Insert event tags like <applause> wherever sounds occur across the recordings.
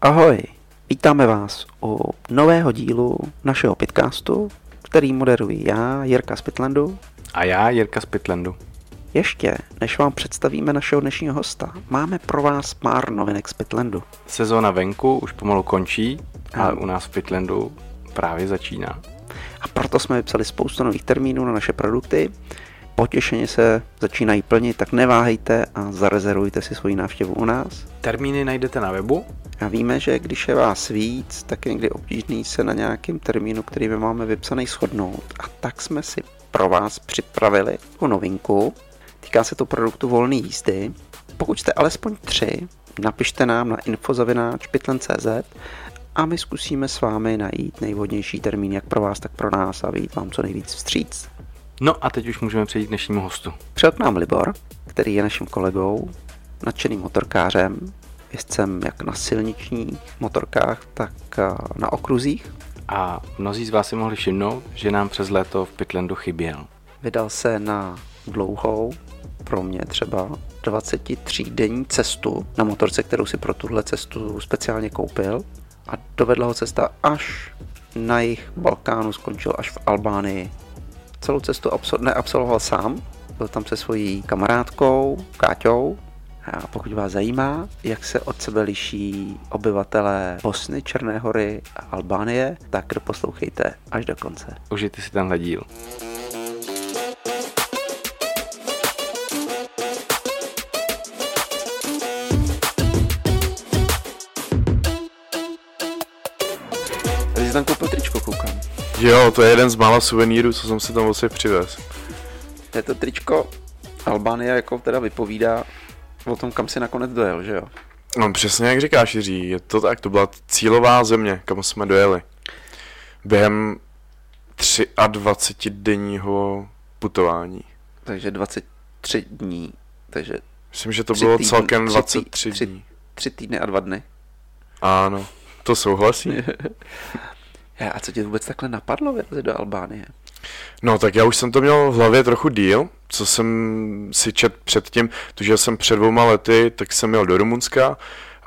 Ahoj, vítáme vás u nového dílu našeho podcastu, který moderuji já, Jirka z Pitlandu. A já, Jirka z Pitlandu. Ještě, než vám představíme našeho dnešního hosta, máme pro vás pár novinek z Pitlandu. Sezóna venku už pomalu končí, ale u nás v Pitlandu právě začíná. A proto jsme vypsali spoustu nových termínů na naše produkty. Potěšeně se začínají plnit, tak neváhejte a zarezervujte si svoji návštěvu u nás. Termíny najdete na webu. A víme, že když je vás víc, tak je někdy obtížný se na nějakém termínu, který my máme vypsaný, shodnout. A tak jsme si pro vás připravili tu novinku. Týká se to produktu volné jízdy. Pokud jste alespoň tři, napište nám na infozavináčpitlen.cz a my zkusíme s vámi najít nejvhodnější termín jak pro vás, tak pro nás a vyjít vám co nejvíc vstříc. No a teď už můžeme přejít k dnešnímu hostu. Přijel k nám Libor, který je naším kolegou, nadšeným motorkářem, jezdcem jak na silničních motorkách, tak na okruzích. A mnozí z vás si mohli všimnout, že nám přes léto v Pitlandu chyběl. Vydal se na dlouhou, pro mě třeba 23 denní cestu na motorce, kterou si pro tuhle cestu speciálně koupil a dovedla ho cesta až na jich Balkánu, skončil až v Albánii. Celou cestu absol- neabsolvoval sám, byl tam se svojí kamarádkou Káťou. A pokud vás zajímá, jak se od sebe liší obyvatelé Bosny, Černé hory a Albánie, tak doposlouchejte až do konce. Užijte si tenhle díl. Tam koupil tričko, koukám. Jo, to je jeden z mála suvenýrů, co jsem si tam vlastně přivez. Je to tričko Albánie jako teda vypovídá o tom, kam si nakonec dojel, že jo? No přesně jak říkáš, Jiří, je to tak, to byla cílová země, kam jsme dojeli. Během 23 denního putování. Takže 23 dní, takže Myslím, že to bylo týdny- celkem tři tý- 23 tři- dní. tři týdny a dva dny. Ano, to souhlasí. <laughs> Já, a co tě vůbec takhle napadlo vyrazit do Albánie? No tak já už jsem to měl v hlavě trochu díl, co jsem si čet předtím, protože jsem před dvouma lety, tak jsem jel do Rumunska,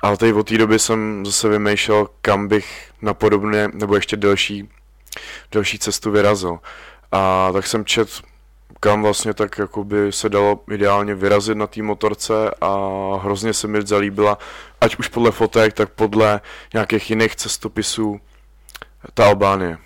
ale tady od té doby jsem zase vymýšlel, kam bych na podobné, nebo ještě delší, delší cestu vyrazil. A tak jsem čet, kam vlastně tak jakoby se dalo ideálně vyrazit na té motorce a hrozně se mi zalíbila, ať už podle fotek, tak podle nějakých jiných cestopisů, ta Albánie.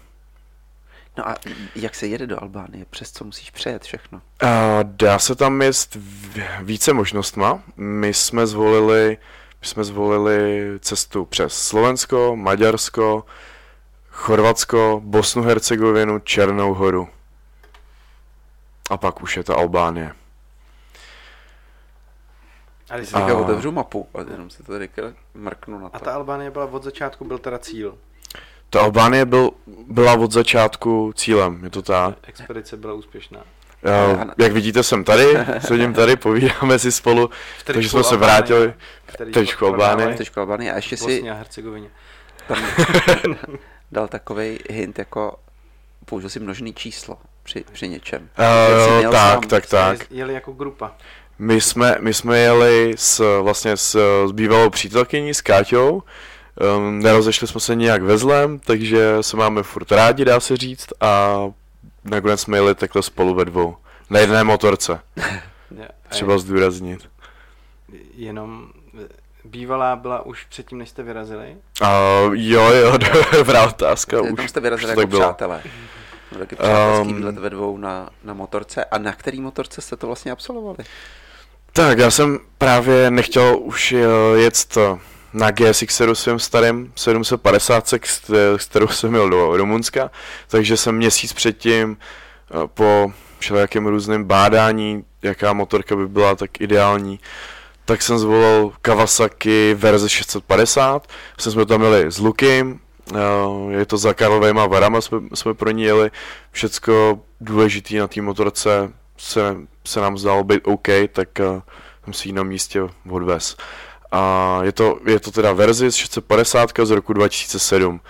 No a jak se jede do Albánie? Přes co musíš přejet všechno? A dá se tam jet v- více možnostma. My jsme zvolili, my jsme zvolili cestu přes Slovensko, Maďarsko, Chorvatsko, Bosnu, Hercegovinu, Černou horu. A pak už je to Albánie. A, když Teďka A- otevřu mapu a jenom se to teďka mrknu na to. a ta Albánie byla od začátku, byl teda cíl. Ta Albánie byl, byla od začátku cílem, je to tak. Expedice byla úspěšná. Já, jak vidíte, jsem tady, sedím tady, povídáme si spolu, takže jsme se vrátili. tričku prodávají Albánie. Teďko Albánie a ještě v si Bosně a Hercegovině. tam <laughs> dal takový hint jako použil si množný číslo při, při něčem. Uh, měl tak, sám- tak, tak. Jeli- Jeli jako grupa. My jsme, my jsme jeli s, vlastně s, s bývalou přítelkyní, s Káťou. Um, nerozešli jsme se nějak ve zlém, takže se máme furt rádi, dá se říct, a nakonec jsme jeli takhle spolu ve dvou. Na jedné motorce, <laughs> třeba zdůraznit. Jenom eh, bývalá byla už předtím, než jste vyrazili. A jo, jo, <laughs> dobrá otázka. Tam Už, jste vyrazili už jako tak bylo. přátelé. Taky přátelský Um, výlet ve dvou na, na motorce. A na který motorce jste to vlastně absolvovali? Tak, já jsem právě nechtěl už eh, jet na GSX svým starým 750, s kt- s kterou jsem jel do Rumunska, takže jsem měsíc předtím eh, po všelijakém různém bádání, jaká motorka by byla tak ideální, tak jsem zvolil Kawasaki verze 650, jsem jsme tam jeli s Lukem, eh, je to za Karlovejma varama, jsme, jsme pro ní jeli, všecko důležité na té motorce se, se nám zdálo být OK, tak uh, jsem si ji na místě odvez. A je to, je to teda Verzis 650 z roku 2007.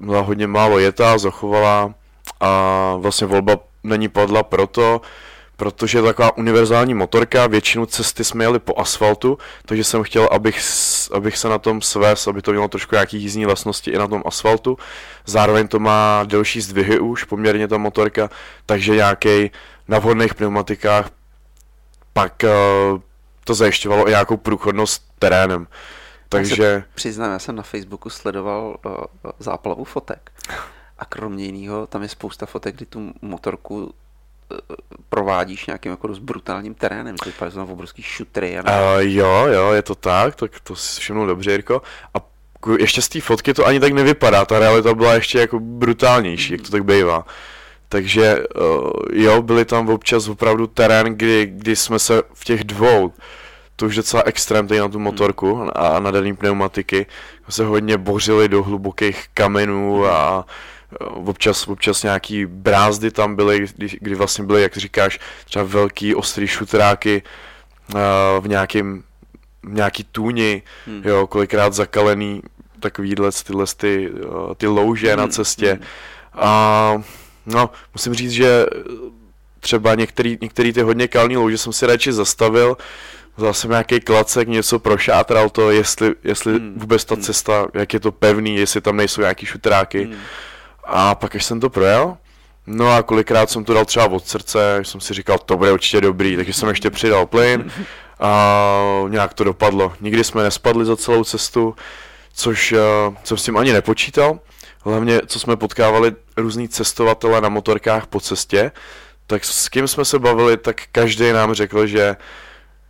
Byla hodně málo jetá, zachovala a vlastně volba na ní padla proto, protože je taková univerzální motorka, většinu cesty jsme jeli po asfaltu, takže jsem chtěl, abych, abych se na tom svez, aby to mělo trošku nějaký jízdní vlastnosti i na tom asfaltu. Zároveň to má delší zdvihy už, poměrně ta motorka, takže nějaký na vhodných pneumatikách pak uh, to zajišťovalo i nějakou průchodnost terénem. Takže... Přiznám, já jsem na Facebooku sledoval uh, záplavu fotek. A kromě jiného, tam je spousta fotek, kdy tu motorku uh, provádíš nějakým jako dost brutálním terénem, to vypadá v obrovský šutry. A uh, jo, jo, je to tak, tak to si všimnu dobře, Jirko. A ještě z té fotky to ani tak nevypadá, ta realita byla ještě jako brutálnější, mm. jak to tak bývá. Takže uh, jo, byly tam občas opravdu terén, kdy, kdy jsme se v těch dvou to už docela extrém tady na tu motorku a na daný pneumatiky. Se hodně bořili do hlubokých kamenů a e, občas, občas nějaký brázdy tam byly, kdy, kdy vlastně byly, jak říkáš, třeba velký ostrý šutráky uh, v nějakým nějaký tůni, hmm. jo, kolikrát zakalený takovýhle tyhle ty, ty louže hmm. na cestě. Hmm. A no, musím říct, že třeba některý, některý ty hodně kalný louže jsem si radši zastavil, vzal jsem nějaký klacek, něco prošátral to, jestli, jestli hmm. vůbec ta hmm. cesta, jak je to pevný, jestli tam nejsou nějaký šutráky. Hmm. A pak, až jsem to projel, no a kolikrát jsem to dal třeba od srdce, jsem si říkal, to bude určitě dobrý, takže jsem ještě přidal plyn <laughs> a nějak to dopadlo. Nikdy jsme nespadli za celou cestu, což uh, jsem s tím ani nepočítal. Hlavně, co jsme potkávali různý cestovatele na motorkách po cestě, tak s kým jsme se bavili, tak každý nám řekl, že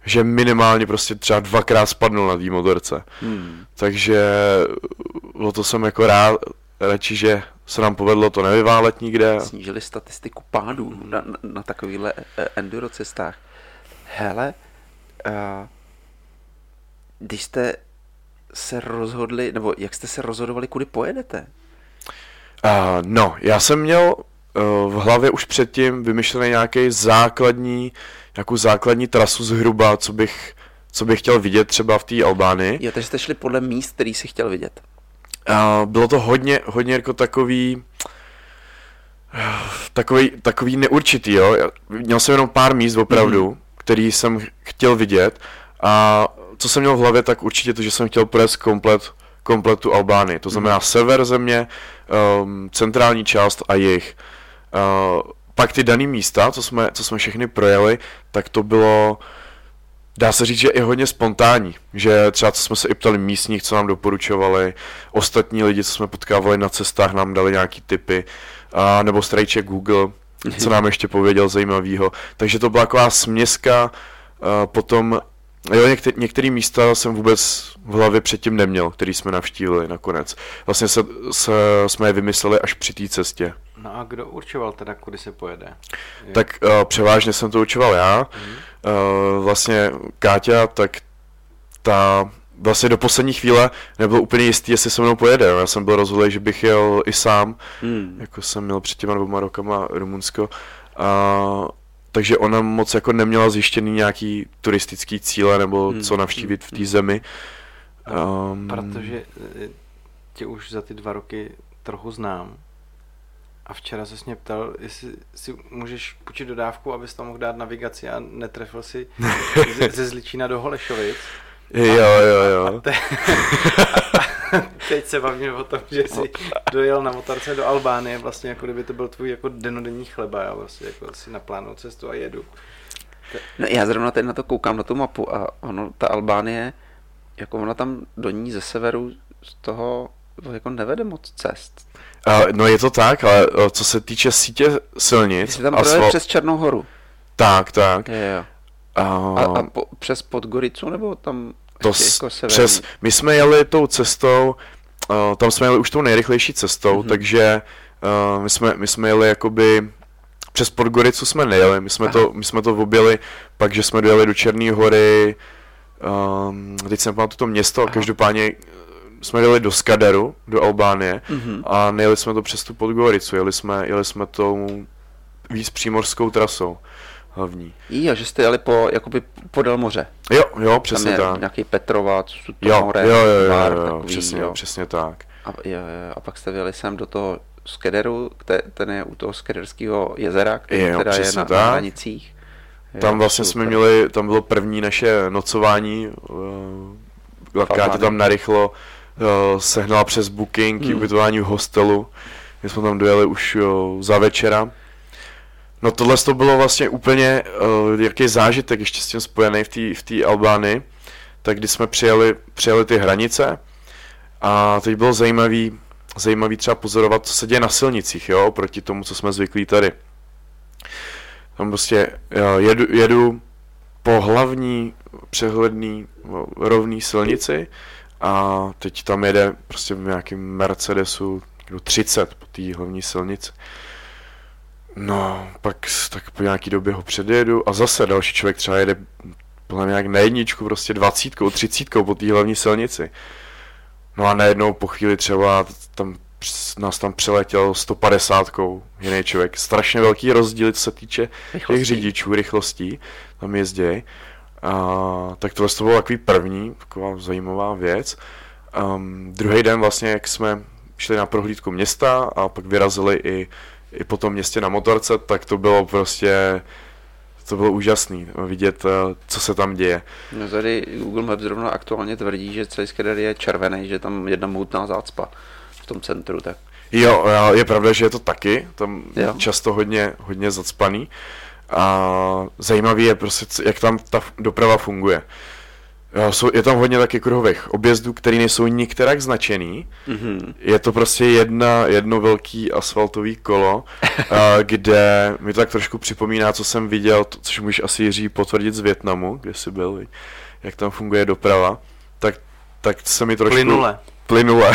že minimálně prostě třeba dvakrát spadnul na té motorce. Hmm. Takže o to jsem jako rád, radši, že se nám povedlo to nevyválet nikde. Snížili statistiku pádů na, na, na takovýchhle eh, enduro cestách. Hele, uh, když jste se rozhodli, nebo jak jste se rozhodovali, kudy pojedete? Uh, no, já jsem měl uh, v hlavě už předtím vymyšlený nějaký základní nějakou základní trasu zhruba, co bych, co bych chtěl vidět třeba v té Albánii. Jo, takže jste šli podle míst, který si chtěl vidět. Uh, bylo to hodně, hodně jako takový, takový, takový neurčitý, jo. Měl jsem jenom pár míst opravdu, mm. který jsem chtěl vidět a co jsem měl v hlavě, tak určitě to, že jsem chtěl projet komplet, komplet tu Albánii. To znamená mm. sever země, um, centrální část a jich. Uh, pak ty dané místa, co jsme, co jsme všechny projeli, tak to bylo, dá se říct, že i hodně spontánní, že třeba co jsme se i ptali místních, co nám doporučovali, ostatní lidi, co jsme potkávali na cestách, nám dali nějaký tipy, a, nebo strejček Google, co nám ještě pověděl zajímavého. Takže to byla taková směska, a potom Jo, některé, některé místa jsem vůbec v hlavě předtím neměl, který jsme navštívili nakonec. Vlastně se, se, jsme je vymysleli až při té cestě. No a kdo určoval teda, kudy se pojede? Je... Tak uh, převážně jsem to určoval já. Mm-hmm. Uh, vlastně Káťa, tak ta vlastně do poslední chvíle nebyl úplně jistý, jestli se mnou pojede. Já jsem byl rozhodlý, že bych jel i sám, mm. jako jsem měl před těma dvěma rokama Rumunsko. A, takže ona moc jako neměla zjištěný nějaký turistický cíle nebo mm. co navštívit v té hmm. zemi. Um, Protože eh, tě už za ty dva roky trochu znám a včera se mě ptal, jestli si můžeš půjčit dodávku, abys tam mohl dát navigaci a netrefil si <laughs> ze, ze Zličína do Holešovic. Jo, jo, jo. A, te, <laughs> a <laughs> teď se bavíme o tom, že jsi dojel na motorce do Albánie, vlastně jako kdyby to byl tvůj jako denodenní chleba, já vlastně jako si naplánuju cestu a jedu. No já zrovna teď na to koukám, na tu mapu a ono, ta Albánie, jako ona tam do ní ze severu z toho jako nevede moc cest. Uh, no je to tak, ale uh, co se týče sítě silnic... Jsi tam projel přes Černou horu. Tak, tak. Je, jo. Uh, a, a po, přes Podgoricu, nebo tam to <laughs> jako přes, My jsme jeli tou cestou, uh, tam jsme jeli už tou nejrychlejší cestou, mm-hmm. takže uh, my, jsme, my jsme jeli jakoby přes Podgoricu jsme nejeli, my jsme, to, my jsme to objeli, pak, že jsme dojeli do Černé hory, um, teď jsem pamatuju to město, Aha. každopádně jsme jeli do Skaderu, do Albánie mm-hmm. a nejeli jsme to přes tu Podgoricu, jeli jsme, jeli jsme tou víc přímořskou trasou hlavní. Jo, že jste jeli po, jakoby podél moře. Jo, jo, přesně Tam je tak. nějaký Petrovac, jo, more, jo, jo, jo, jo, jo, takový, přesně, jo. přesně tak. A, jo, jo, a pak jste vyjeli sem do toho Skederu, ten je u toho Skederského jezera, který jo, teda je na, na hranicích. tam vlastně super. jsme měli, tam bylo první naše nocování, Lavka to tam narychlo uh, sehnala přes booking, hmm. ubytování v hostelu, my jsme tam dojeli už uh, za večera. No tohle to bylo vlastně úplně uh, jaký zážitek ještě s tím spojený v té v Albánii, tak když jsme přijeli, přijeli ty hranice a teď bylo zajímavý, zajímavý třeba pozorovat, co se děje na silnicích, jo, proti tomu, co jsme zvyklí tady. Tam prostě jedu, jedu po hlavní přehledný rovný silnici a teď tam jede prostě v nějakém Mercedesu 30 po té hlavní silnici. No, pak tak po nějaký době ho předjedu a zase další člověk třeba jede podle nějak na jedničku, prostě dvacítkou, třicítkou po té hlavní silnici. No a najednou po chvíli třeba tam nás tam přiletěl 150 jiný člověk. Strašně velký rozdíl, co se týče rychlostí. těch řidičů, rychlostí, tam jezdí. A, tak tohle to bylo takový první, taková zajímavá věc. Um, druhý den vlastně, jak jsme šli na prohlídku města a pak vyrazili i, i po tom městě na motorce, tak to bylo prostě to bylo úžasný vidět, eh, co se tam děje. No tady Google Maps zrovna aktuálně tvrdí, že celý Skedar je červený, že tam jedna moutná zácpa v tom centru, tak. Jo, je pravda, že je to taky, tam jo. často hodně, hodně zacpaný. A zajímavý je prostě, jak tam ta doprava funguje. Je tam hodně taky kruhových objezdů, které nejsou nikterak značený. Mm-hmm. Je to prostě jedna, jedno velký asfaltový kolo, <laughs> kde mi to tak trošku připomíná, co jsem viděl, to, což můžeš asi Jiří potvrdit z Větnamu, kde jsi byl, jak tam funguje doprava. Tak, tak se mi trošku... Plynule. Plynule.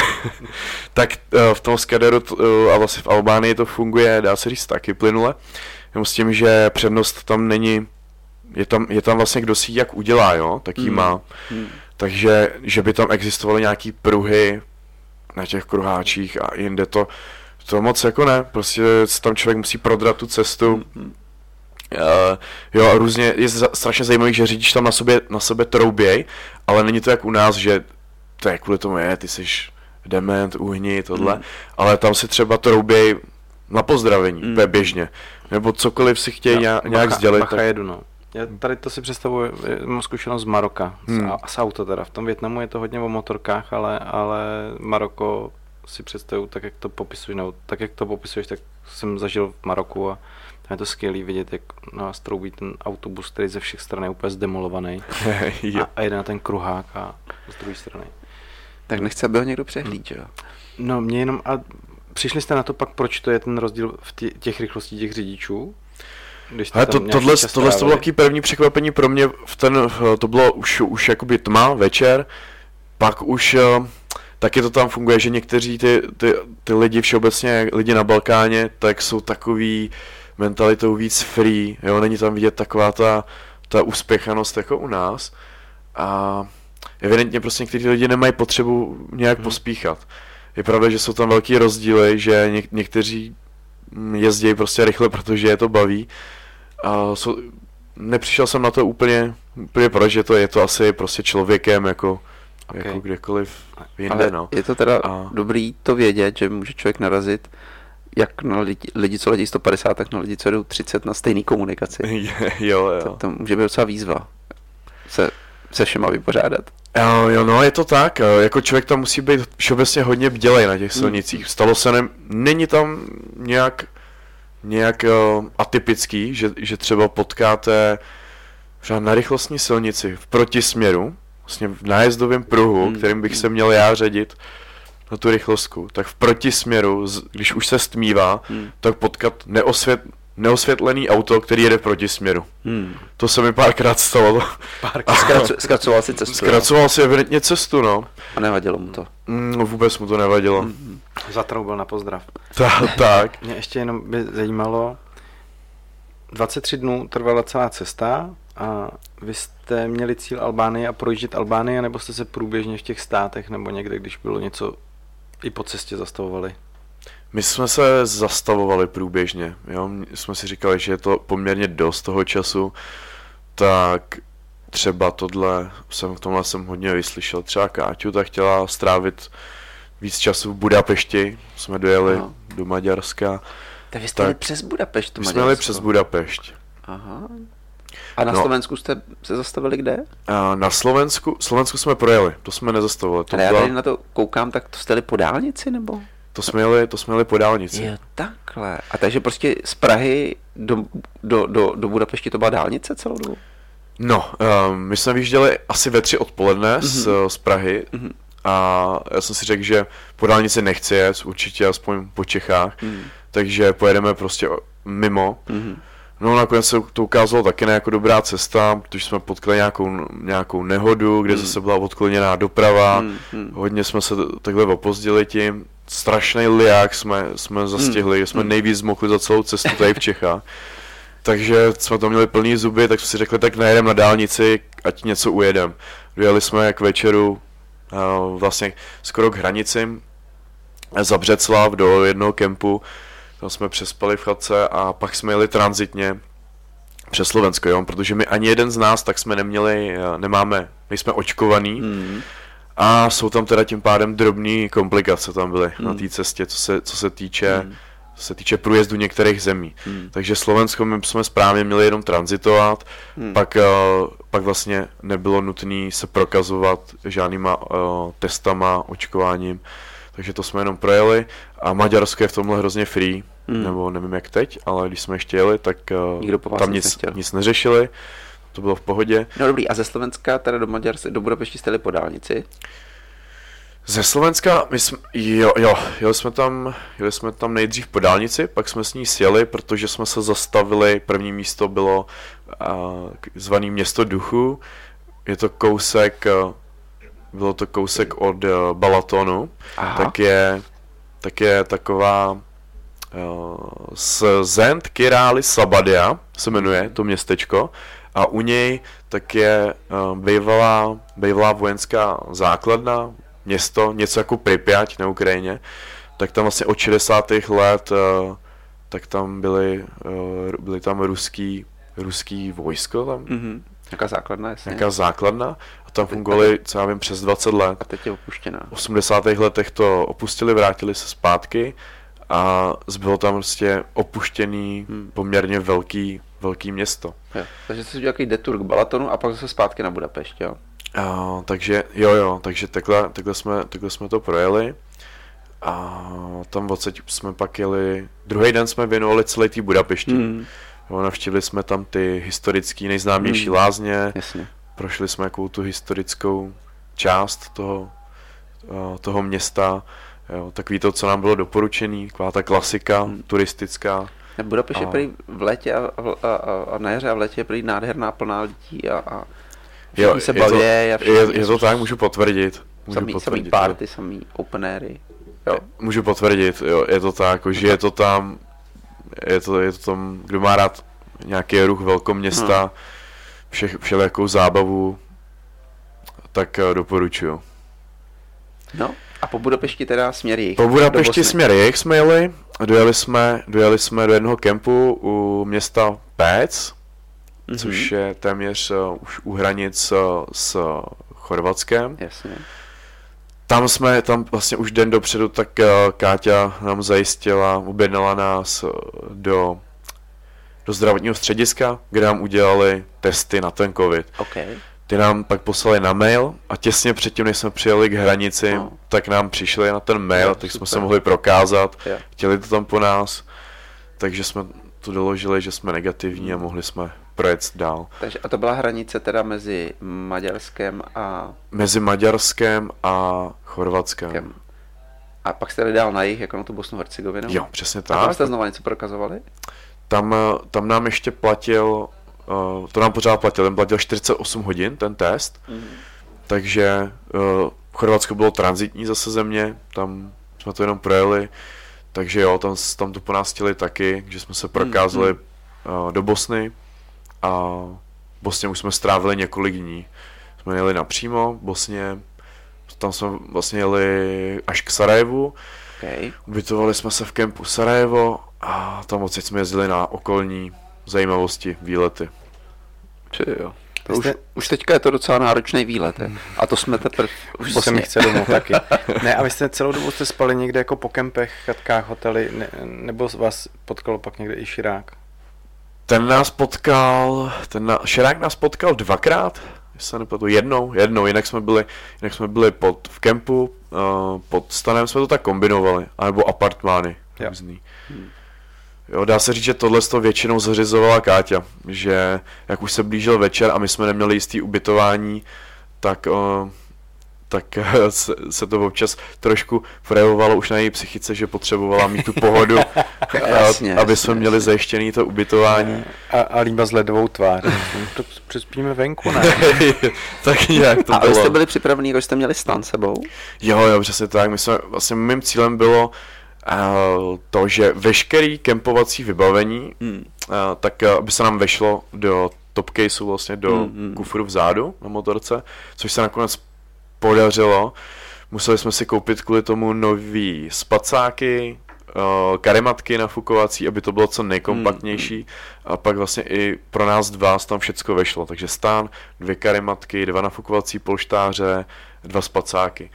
<laughs> tak v tom Skaderu a vlastně v Albánii to funguje, dá se říct, taky plynule. Jenom s tím, že přednost tam není, je tam, je tam vlastně kdo si jak udělá, jo, tak jí hmm. má. Hmm. Takže, že by tam existovaly nějaký pruhy na těch kruháčích a jinde to, to moc jako ne, prostě tam člověk musí prodrat tu cestu. Hmm. Uh, jo, a různě, je za, strašně zajímavý, že řidič tam na sobě, na sebe trouběj, ale není to jak u nás, že to je kvůli tomu je, ty jsi dement, uhni, tohle, hmm. ale tam si třeba trouběj na pozdravení, mm. běžně, nebo cokoliv si chtějí no, nějak, nějak sdělit. Bacha tak... jedu, no. Já tady to si představuji, mám zkušenost z Maroka, hmm. z, z auta teda. V tom Větnamu je to hodně o motorkách, ale, ale Maroko si představuju tak, jak to popisuješ, no, tak jak to popisuješ, tak jsem zažil v Maroku a tam je to skvělé vidět, jak nás troubí ten autobus, který ze všech stran je úplně zdemolovaný <laughs> a, a jede na ten kruhák a z druhé strany. Tak nechce, aby ho někdo přehlíd, jo? No, mě jenom, a Přišli jste na to pak, proč to je ten rozdíl v tě, těch rychlostí těch řidičů? Když Ale to, tohle, tohle to bylo taký první překvapení pro mě, v ten, to bylo už, už jakoby tma, večer, pak už eh, taky to tam funguje, že někteří ty, ty, ty lidi všeobecně, lidi na Balkáně, tak jsou takový mentalitou víc free, jo, není tam vidět taková ta, ta uspěchanost jako u nás a evidentně prostě někteří lidi nemají potřebu nějak hmm. pospíchat je pravda, že jsou tam velký rozdíly, že něk- někteří jezdí prostě rychle, protože je to baví. A jsou, nepřišel jsem na to úplně, úplně proč, že to je to asi prostě člověkem, jako, okay. jako kdekoliv jinde, Ale no. je to teda a... dobrý to vědět, že může člověk narazit jak na lidi, lidi, co letí 150, tak na lidi, co jdou 30 na stejný komunikaci. <laughs> jo, jo. To, to může být docela výzva se se všema vypořádat. Jo, jo, no je to tak, jako člověk tam musí být všeobecně hodně bdělej na těch silnicích. Stalo se, ne, není tam nějak, nějak atypický, že, že třeba potkáte třeba na rychlostní silnici v protisměru, vlastně v nájezdovém pruhu, hmm. kterým bych se měl já ředit na tu rychlostku, tak v protisměru, když už se stmívá, hmm. tak potkat neosvět, neosvětlený auto, který jede proti směru. Hmm. To se mi párkrát stalo. Párkrát. Zkracu, zkracoval si cestu. Zkracoval si evidentně cestu, no. A nevadilo mu to. Mm, no, vůbec mu to nevadilo. Hmm. Zatroubil na pozdrav. Ta, tak. Mě ještě jenom by zajímalo, 23 dnů trvala celá cesta a vy jste měli cíl Albánie a projíždět Albánie, nebo jste se průběžně v těch státech nebo někde, když bylo něco i po cestě zastavovali? My jsme se zastavovali průběžně, jo? jsme si říkali, že je to poměrně dost toho času, tak třeba tohle, jsem v tomhle jsem hodně vyslyšel, třeba Káťu, tak chtěla strávit víc času v Budapešti, jsme dojeli no. do Maďarska. Tak vy jste tak, přes Budapešť, My jsme jeli přes Budapešť. Aha. A na no. Slovensku jste se zastavili kde? A na Slovensku, Slovensku jsme projeli, to jsme nezastavili. To Ale já tady na to koukám, tak to jste jeli po dálnici nebo? To jsme jeli, to jsme jeli po dálnici. Jo, takhle. A takže prostě z Prahy do, do, do, do Budapešti to byla dálnice celou dobu? No, um, my jsme vyjížděli asi ve tři odpoledne mm-hmm. z, mhm. z Prahy mm-hmm. a já jsem si řekl, že po dálnici nechci jet, určitě aspoň po Čechách, mm. takže pojedeme prostě mimo. Mm-hmm. No nakonec se to ukázalo taky ne jako dobrá cesta, protože jsme potkali nějakou, nějakou nehodu, kde mm. zase byla odkloněná doprava, mm. hodně jsme se takhle opozdili tím, strašný liák jsme, jsme zastihli, mm. jsme nejvíc zmokli za celou cestu tady v Čechách. <laughs> Takže jsme to měli plný zuby, tak jsme si řekli, tak najedeme na dálnici, ať něco ujedem. Dojeli jsme k večeru vlastně skoro k hranicím za Břeclav do jednoho kempu, tam jsme přespali v chatce a pak jsme jeli transitně přes Slovensko, jo? protože my ani jeden z nás tak jsme neměli, nemáme, nejsme očkovaný mm. A jsou tam teda tím pádem drobné komplikace tam byly mm. na té cestě, co se, co se týče mm co se týče průjezdu některých zemí. Hmm. Takže Slovensko my jsme správně měli jenom transitovat, hmm. pak, uh, pak vlastně nebylo nutné se prokazovat žádnýma uh, testama, očkováním, takže to jsme jenom projeli a Maďarsko je v tomhle hrozně free, hmm. nebo nevím jak teď, ale když jsme ještě jeli, tak uh, tam nic, nic neřešili, to bylo v pohodě. No dobrý, a ze Slovenska teda do Maďarska, do Budapešti jste po dálnici? Ze Slovenska, my jsme, jo, jo, jeli jsme, tam, jeli jsme tam nejdřív po dálnici, pak jsme s ní sjeli, protože jsme se zastavili, první místo bylo uh, zvaný Město duchu, je to kousek, uh, bylo to kousek od uh, Balatonu, Aha. tak je, tak je taková uh, z Zend Király Sabadia se jmenuje to městečko a u něj tak je uh, bývalá, bývalá vojenská základna, město, něco jako Pripyat na Ukrajině, tak tam vlastně od 60. let uh, tak tam byly, uh, byly tam ruský, ruský vojsko tam. Mm-hmm. Jaká základna, jasně. Jaká základna a tam fungovali, co já vím, přes 20 let. A teď je opuštěná. V 80. letech to opustili, vrátili se zpátky a zbylo tam prostě opuštěný, hmm. poměrně velký, velký město. Jo. Takže jsi udělal detur k Balatonu a pak zase zpátky na Budapešť, jo? A, takže jo, jo, takže takhle, takhle, jsme, takhle jsme to projeli. A tam odsaď jsme pak jeli, druhý den jsme věnovali celý té Budapešti. Mm. Jo, navštívili jsme tam ty historické nejznámější mm. lázně, Jasně. prošli jsme jakou tu historickou část toho, toho města, jo, takový to, co nám bylo doporučený, taková ta klasika mm. turistická. Budapešť a... je prý v létě a, a, a, a na jaře a v létě je prý nádherná, plná lidí a, a jo, se baví. Je, to, je, je to tak, můžu potvrdit. Můžu samý, potvrdit, samý party, jo. samý open airy. Jo. Můžu potvrdit, jo, je to tak, že je to tam, je to, je to tam, kdo má rád nějaký ruch velkoměsta, hmm. vše, všelijakou zábavu, tak uh, doporučuju. No, a po Budapešti teda směr jich. Po Budapešti směr jich jsme jeli, dojeli jsme, dojeli jsme do jednoho kempu u města Péc, mm-hmm. což je téměř uh, už u hranic uh, s Chorvatskem. Jasně. Tam jsme, tam vlastně už den dopředu, tak uh, Káťa nám zajistila, objednala nás do, do zdravotního střediska, kde nám udělali testy na ten covid. Okay. Ty nám pak poslali na mail a těsně předtím, než jsme přijeli k hranici, no. tak nám přišli na ten mail, jo, tak super. jsme se mohli prokázat, jo. chtěli to tam po nás, takže jsme to doložili, že jsme negativní a mohli jsme projet dál. Takže a to byla hranice teda mezi Maďarskem a... Mezi Maďarskem a Chorvatskem. A pak jste jeli dál na jich, jako na tu Bosnu Hercegovinu? Jo, přesně tak. A tam jste znovu něco prokazovali? Tam, tam nám ještě platil, uh, to nám pořád platil, ten platil 48 hodin, ten test, mm. takže uh, Chorvatsko bylo transitní zase země, tam jsme to jenom projeli, takže jo, tam, tam to po nás chtěli taky, že jsme se prokázali mm. uh, do Bosny, a v Bosně už jsme strávili několik dní. Jsme jeli napřímo, v Bosně, tam jsme vlastně jeli až k Sarajevu, okay. ubytovali jsme se v kempu Sarajevo a tam odsaď jsme jezdili na okolní zajímavosti, výlety. Či jo. To už, už teďka je to docela náročný výlet, je. a to jsme teprve <laughs> už se mi chce domů taky. <laughs> Ne, a vy jste celou dobu jste spali někde jako po kempech, chatkách, hotely, ne, nebo vás potkalo pak někde i širák? ten nás potkal, ten na, Šerák nás potkal dvakrát, se nepletu, jednou, jednou, jinak jsme byli, jinak jsme byli pod, v kempu, uh, pod stanem jsme to tak kombinovali, anebo apartmány různý. Hmm. Jo, dá se říct, že tohle to většinou zařizovala Káťa, že jak už se blížil večer a my jsme neměli jistý ubytování, tak uh, tak eh, se, se to občas trošku projevovalo už na její psychice, že potřebovala mít tu pohodu, <laughs> jasně, aby jsme měli zajištěný to ubytování. A, a líba s ledovou tvář. to přespíme venku, ne? <laughs> tak nějak to a bylo. A jste byli připravení, jako jste měli stan sebou? Jo, jo, přesně tak. My jsme, vlastně mým cílem bylo uh, to, že veškerý kempovací vybavení, hmm. tak aby se nám vešlo do top caseu vlastně do hmm, hmm. kufru vzadu na motorce, což se nakonec podařilo. Museli jsme si koupit kvůli tomu nový spacáky, karimatky nafukovací, aby to bylo co nejkompaktnější mm, a pak vlastně i pro nás dva tam všecko vešlo, takže stán, dvě karimatky, dva nafukovací polštáře, dva spacáky.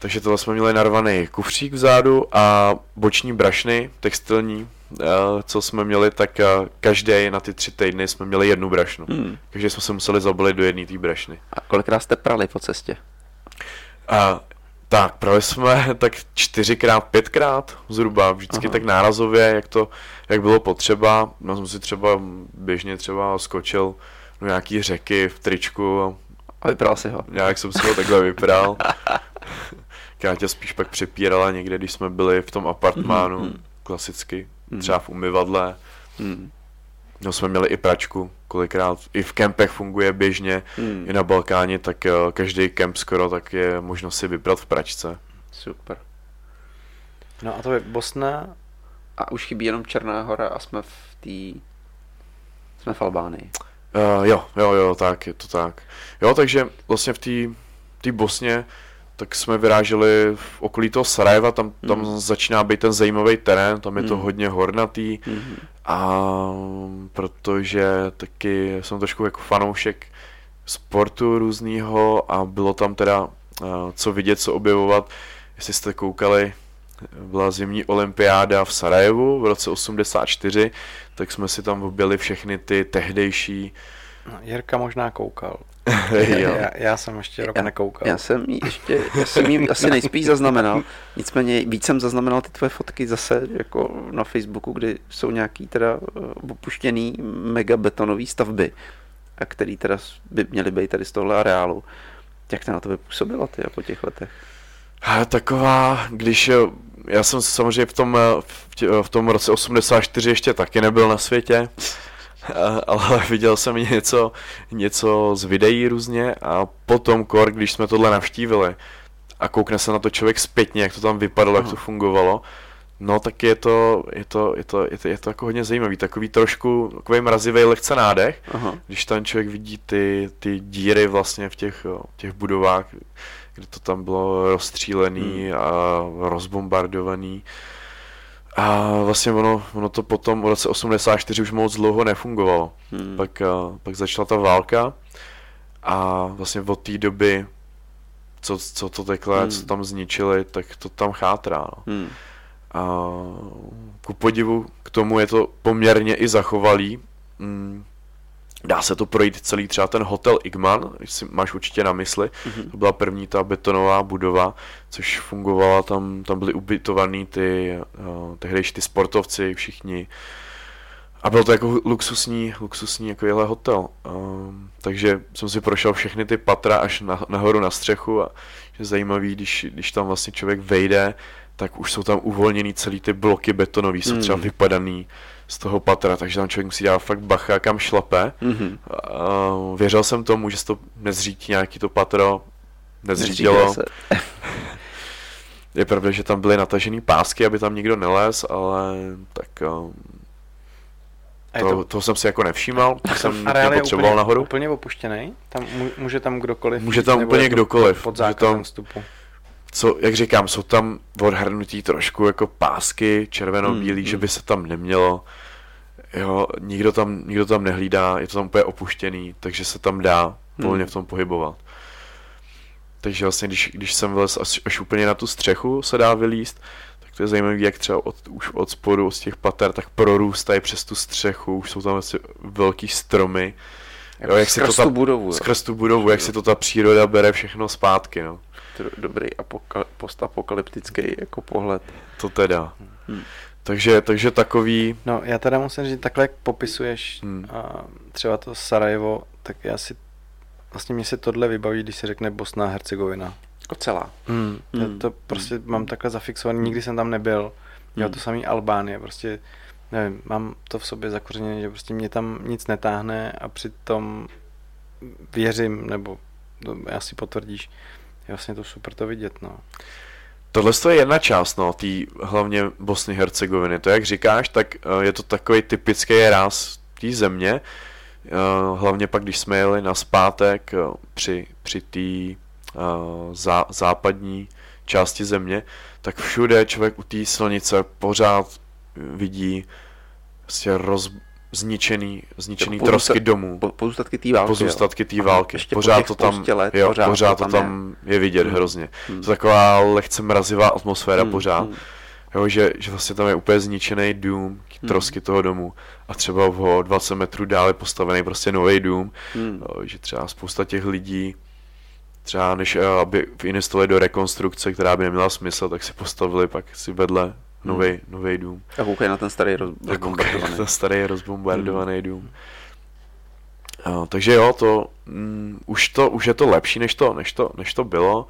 Takže tohle jsme měli narvaný kufřík vzadu a boční brašny textilní, uh, co jsme měli, tak uh, každý na ty tři týdny jsme měli jednu brašnu. Hmm. Takže jsme se museli zabalit do jedné té brašny. A kolikrát jste prali po cestě? A tak, prali jsme <laughs> tak čtyřikrát, pětkrát zhruba, vždycky Aha. tak nárazově, jak to, jak bylo potřeba. No jsem si třeba běžně třeba skočil do nějaký řeky v tričku. A vypral si ho. Nějak jsem si ho takhle vypral. <laughs> Káťa spíš pak přepírala někde, když jsme byli v tom apartmánu, mm-hmm. klasicky, mm-hmm. třeba v umyvadle. Mm. No jsme měli i pračku, kolikrát i v kempech funguje běžně, hmm. i na Balkáně, tak uh, každý kemp skoro tak je možno si vybrat v pračce. Super. No a to je Bosna? A už chybí jenom Černá hora a jsme v té... Jsme v Albánii. Uh, jo, jo, jo, tak, je to tak. Jo, takže vlastně v té Bosně tak jsme vyráželi v okolí toho Sarajeva, tam, tam mm. začíná být ten zajímavý terén, tam je mm. to hmm. hodně hornatý mm. a protože taky jsem trošku jako fanoušek sportu různýho a bylo tam teda co vidět, co objevovat. Jestli jste koukali, byla zimní olympiáda v Sarajevu v roce 84, tak jsme si tam objeli všechny ty tehdejší No, Jirka možná koukal. <laughs> já, já jsem ještě rok já, nekoukal. Já jsem jí ještě, já jsem jí asi nejspíš zaznamenal, nicméně víc jsem zaznamenal ty tvoje fotky zase jako na Facebooku, kdy jsou nějaký teda eh, opuštěný megabetonové stavby, a který teda by měly být tady z tohle areálu. Jak to na to vypůsobilo ty po těch letech? A taková, když eh, já jsem samozřejmě v tom, eh, v, tě, v tom roce 84 ještě taky nebyl na světě, <laughs> ale viděl jsem něco, něco z videí různě a potom kor, když jsme tohle navštívili a koukne se na to člověk zpětně, jak to tam vypadalo, Aha. jak to fungovalo, no tak je to, je to, je to, je to, je to jako hodně zajímavý, takový trošku, takový mrazivý lehce nádech, Aha. když tam člověk vidí ty, ty díry vlastně v těch, těch budovách, kde to tam bylo rozstřílený hmm. a rozbombardovaný, a vlastně ono, ono to potom v roce 84 už moc dlouho nefungovalo. Hmm. Pak, pak začala ta válka a vlastně od té doby, co, co to takhle, hmm. co tam zničili, tak to tam chátrá. No. Hmm. A ku podivu k tomu je to poměrně i zachovalý. Hmm. Dá se to projít celý třeba ten hotel Igman, si máš určitě na mysli. Mm-hmm. To byla první ta betonová budova, což fungovala, tam, tam byly ubytovaný ty, uh, tehdejší ty sportovci, všichni. A byl to jako luxusní, luxusní jako jehle hotel. Um, takže jsem si prošel všechny ty patra až na, nahoru na střechu a je zajímavý, když, když tam vlastně člověk vejde, tak už jsou tam uvolněný celý ty bloky betonový, jsou třeba mm. vypadaný z toho patra, takže tam člověk musí dělat fakt bacha, kam šlape. Mm-hmm. Uh, věřil jsem tomu, že se to nezřítí nějaký to patro, nezřítilo. <laughs> Je pravda, že tam byly natažený pásky, aby tam nikdo nelez, ale tak um, to, to, to jsem si jako nevšímal, tak jsem potřeboval nahoru. úplně opuštěný? Tam může tam kdokoliv Může tam úplně kdokoliv. Pod zákazem vstupu co, jak říkám, jsou tam odhrnutí trošku jako pásky červeno-bílý, hmm, že hmm. by se tam nemělo. Jo, nikdo tam, nikdo tam nehlídá, je to tam úplně opuštěný, takže se tam dá volně hmm. v tom pohybovat. Takže vlastně, když, když jsem vylez až, až úplně na tu střechu se dá vylíst, tak to je zajímavé, jak třeba od, už od spodu, z těch pater, tak prorůstají přes tu střechu, už jsou tam vlastně velký stromy. Jako jo, jak skrz tu budovu. Skrz tu budovu, jak si to ta příroda bere všechno zpátky, no. Dobrý apokal- postapokalyptický jako pohled. To teda. Hmm. Takže, takže takový... No, já teda musím říct, takhle jak popisuješ hmm. a třeba to Sarajevo, tak já si, vlastně mě se tohle vybaví, když se řekne Bosna a Hercegovina. Jako celá. Hmm. Hmm. Já to prostě hmm. mám takhle zafixovaný, nikdy jsem tam nebyl. Já hmm. to samý Albánie, prostě nevím, mám to v sobě zakořeněné, že prostě mě tam nic netáhne a přitom věřím, nebo to asi potvrdíš, vlastně to super to vidět, no. Tohle je jedna část, no, tý hlavně Bosny Hercegoviny. To, jak říkáš, tak uh, je to takový typický ráz té země. Uh, hlavně pak, když jsme jeli na zpátek uh, při, při té zá, západní části země, tak všude člověk u té silnice pořád vidí vlastně roz, zničený, zničený jako trosky pozůstat, domů. Po, pozůstatky té války. Pozůstatky té války. Ještě pořád to tam, let, jo, pořád, pořád to tam, tam je. je vidět hmm. hrozně. Hmm. To je taková lehce mrazivá atmosféra hmm. pořád. Hmm. Jo, že, že vlastně tam je úplně zničený dům, hmm. trosky hmm. toho domu a třeba o 20 metrů dále postavený prostě nový dům, hmm. jo, že třeba spousta těch lidí třeba než eh, aby investovali do rekonstrukce, která by neměla smysl, tak si postavili pak si vedle nový, hmm. nový dům. A koukej na ten starý roz, rozbombardovaný. ten starý rozbombardovaný hmm. dům. Uh, takže jo, to, um, už to, už je to lepší, než to, než to, než to bylo.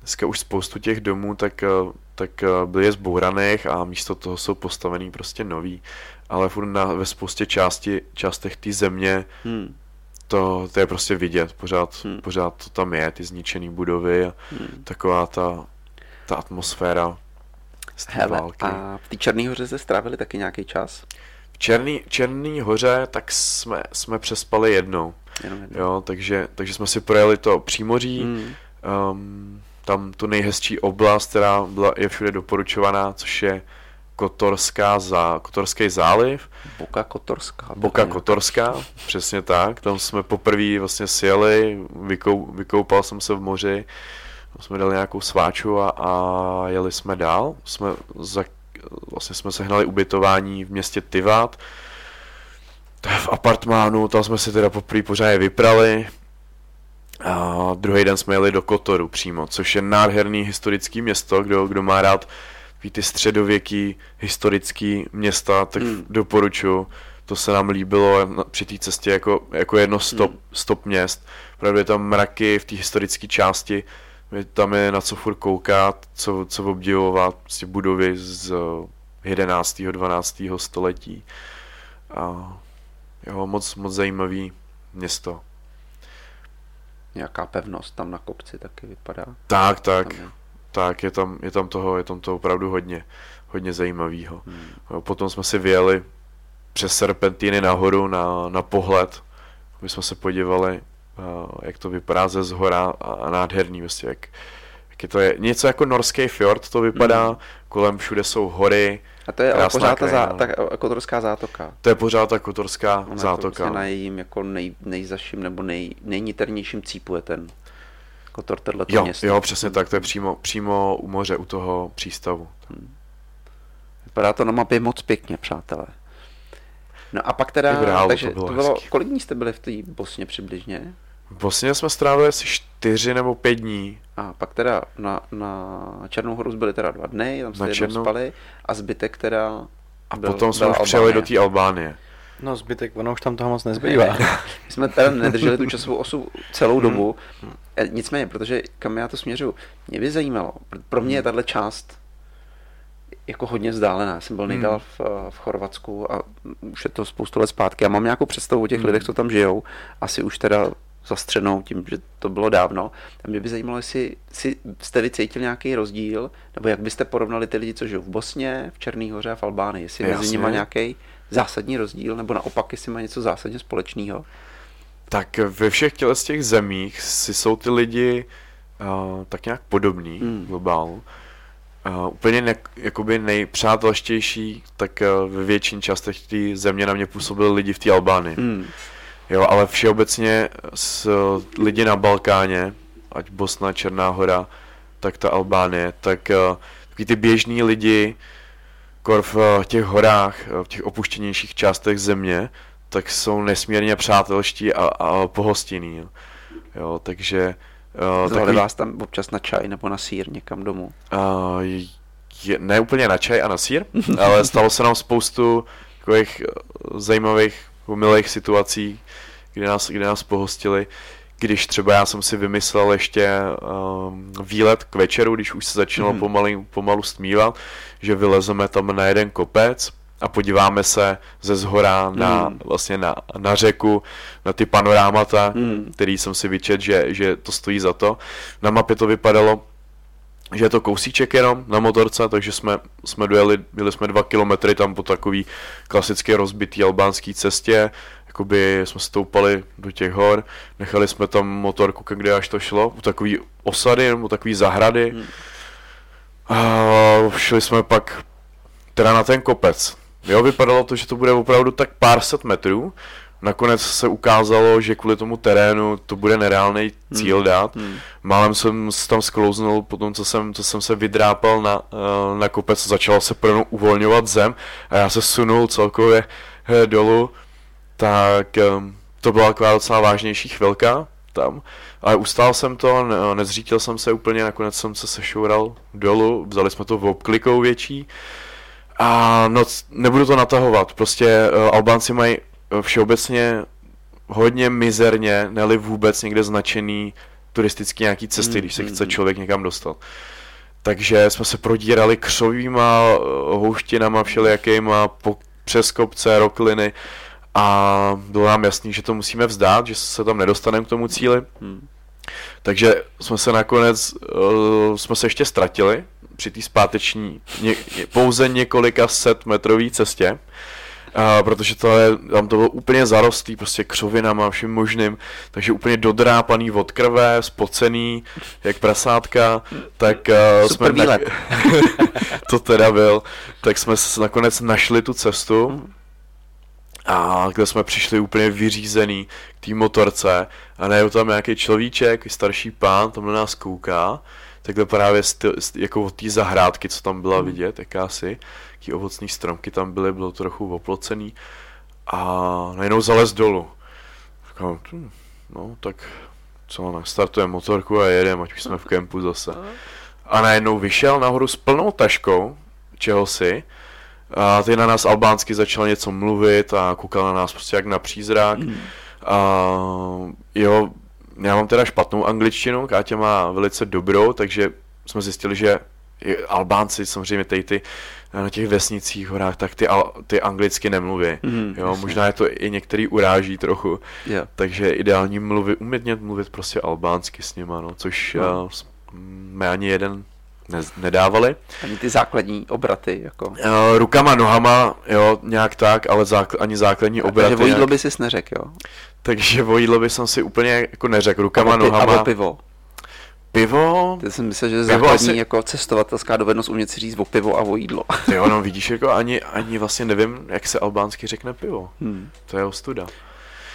Dneska už spoustu těch domů tak, eh, tak eh, byly zbouraných a místo toho jsou postavený prostě nový. Ale furt na, ve spoustě části, částech té země hmm. to, to je prostě vidět. Pořád, hmm. pořád to tam je, ty zničené budovy a hmm. taková ta, ta atmosféra z Hele, války. A v té Černé hoře se strávili taky nějaký čas? V Černý, Černý hoře tak jsme, jsme přespali jednou. Jenom jednou. Jo, takže, takže jsme si projeli to přímoří, hmm. um, tam tu nejhezčí oblast, která byla, je všude doporučovaná, což je Kotorská zá, Kotorský záliv. Boka Kotorská. Boka Kotorská, přesně tak. Tam jsme poprvé vlastně sjeli, vykou, vykoupal jsem se v moři, jsme dali nějakou sváču a, a jeli jsme dál. Jsme za, vlastně jsme sehnali ubytování v městě Tivat, v apartmánu, tam jsme si teda poprvé pořádně vyprali. A druhý den jsme jeli do Kotoru přímo, což je nádherný historický město, kdo, kdo má rád ty středověký historický města, tak mm. doporučuji. To se nám líbilo při té cestě jako, jako jedno stop, mm. stop měst. Právě tam mraky v té historické části, tam je na co furt koukat, co, co obdivovat, prostě budovy z 11. 12. století. A jo, moc, moc zajímavý město. Nějaká pevnost tam na kopci taky vypadá. Tak, tak. je. Tak, je tam, je tam toho, je tam toho opravdu hodně, hodně zajímavého. Hmm. Potom jsme si vyjeli přes serpentiny nahoru na, na pohled, aby jsme se podívali jak to vypadá ze zhora a nádherný, vlastně, jak, jak je to je, něco jako norský fjord to vypadá, mm. kolem všude jsou hory, a to je ale pořád ta, zá, ta kotorská zátoka. To je pořád ta kotorská Ona zátoka. To prostě na jejím jako nej, nejzaším nebo nej, nejniternějším cípu je ten kotor tohleto jo, město. Jo, přesně tak, to je přímo, přímo u moře, u toho přístavu. Hmm. Vypadá to na mapě moc pěkně, přátelé. No a pak teda, reálu, takže to bylo, to bylo kolik dní jste byli v té Bosně přibližně? V Bosně jsme strávili asi čtyři nebo pět dní. A pak teda na, na Černou horu byli teda dva dny, tam jste Černou... spali a zbytek teda A byl, potom jsme už přijeli do té Albánie. No zbytek, ono už tam toho moc nezbývá. <laughs> My jsme teda nedrželi tu časovou osu celou dobu, hmm. E, nicméně, protože kam já to směřuju, mě by zajímalo, pro mě je tahle část jako hodně vzdálená. Já jsem byl nejdál hmm. v, v Chorvatsku a už je to spoustu let zpátky. Já mám nějakou představu o těch hmm. lidech, co tam žijou. Asi už teda zastřenou tím, že to bylo dávno. A mě by zajímalo, jestli si, jste vy cítil nějaký rozdíl, nebo jak byste porovnali ty lidi, co žijou v Bosně, v Černé hoře a v Albánii, jestli Jasně. mezi nimi nějaký zásadní rozdíl, nebo naopak, jestli má něco zásadně společného. Tak ve všech těle z těch zemích si jsou ty lidi uh, tak nějak podobný hmm. globálu. Uh, úplně ne, jakoby nejpřátelštější, tak uh, ve většině částech té země na mě působili lidi v té Albánii. Hmm. Jo, ale všeobecně s lidi na Balkáně, ať Bosna, Černá hora, tak ta Albánie, tak takový ty běžní lidi, kor v eh, těch horách, eh, v těch opuštěnějších částech země, tak jsou nesmírně přátelští a, a pohostinní. Jo. jo takže... Uh, takový... vás tam občas na čaj nebo na sír někam domů? Uh, je, ne úplně na čaj a na sír, <laughs> ale stalo se nám spoustu takových zajímavých, milých situací, kde nás, kde nás pohostili když třeba já jsem si vymyslel ještě um, výlet k večeru, když už se začínalo mm-hmm. pomalu, pomalu stmívat, že vylezeme tam na jeden kopec a podíváme se ze zhora na, mm. vlastně na, na řeku, na ty panorámata, mm. který jsem si vyčet, že, že to stojí za to. Na mapě to vypadalo, že je to kousíček jenom na motorce, takže jsme, jsme dojeli, byli jsme dva kilometry tam po takový klasicky rozbitý albánský cestě, jakoby jsme stoupali do těch hor, nechali jsme tam motorku, kde až to šlo, u takový osady, u takový zahrady. Hmm. A šli jsme pak teda na ten kopec. Jo, vypadalo to, že to bude opravdu tak pár set metrů. Nakonec se ukázalo, že kvůli tomu terénu to bude nereálný cíl hmm. dát. Hmm. Málem jsem tam sklouznul po tom, co jsem, co jsem se vydrápal na, eh, na kopec, začalo se pro uvolňovat zem a já se sunul celkově eh, dolů tak um, to byla taková docela vážnější chvilka tam, ale ustál jsem to, ne, nezřítil jsem se úplně, nakonec jsem se sešoural dolů, vzali jsme to v obklikou větší a no, nebudu to natahovat, prostě uh, Albánci mají všeobecně hodně mizerně, neli vůbec někde značený turistický nějaký cesty, mm, když se mm, chce mm. člověk někam dostat. Takže jsme se prodírali křovýma uh, houštinama všelijakýma po, přes kopce, rokliny, a bylo nám jasný, že to musíme vzdát, že se tam nedostaneme k tomu cíli. Hmm. Takže jsme se nakonec, uh, jsme se ještě ztratili při té zpáteční ně, pouze několika set metrový cestě, uh, protože to je, tam to bylo úplně zarostlý, prostě křovinama vším možným, takže úplně dodrápaný od krve, spocený, jak prasátka, tak uh, Super jsme... Na... <laughs> to teda byl, tak jsme se nakonec našli tu cestu, hmm a kde jsme přišli úplně vyřízený k té motorce. A najednou tam nějaký človíček, starší pán, tam na nás kouká, takhle právě styl, jako od té zahrádky, co tam byla hmm. vidět, jakási, jaký ovocný stromky tam byly, bylo trochu oplocený a najednou zalez dolů. Říkám, hm, no tak co, nastartujeme motorku a jedeme, ať už jsme v kempu zase. A najednou vyšel nahoru s plnou taškou, čeho si, a ty na nás albánsky začal něco mluvit a koukal na nás prostě jak na přízrak. Mm. A jo, já mám teda špatnou angličtinu, Káťa má velice dobrou, takže jsme zjistili, že Albánci, samozřejmě tady ty na těch vesnicích, horách, tak ty, ty anglicky nemluví. Mm, jo, jasně. možná je to i některý uráží trochu. Yeah. Takže ideální mluvit, umět mluvit prostě albánsky s nima, no, což no. Uh, jsme ani jeden ne, nedávali. Ani ty základní obraty, jako. Uh, rukama, nohama, jo, nějak tak, ale zákl, ani základní obraty. Takže vojídlo by si neřekl, jo? Takže vojídlo by jsem si úplně jako neřekl, rukama, a nohama. A pivo. Pivo? Já jsem myslel, že základní asi... jako cestovatelská dovednost umět si říct o pivo a o jídlo. jo, no vidíš, jako ani, ani vlastně nevím, jak se albánsky řekne pivo. Hmm. To je ostuda.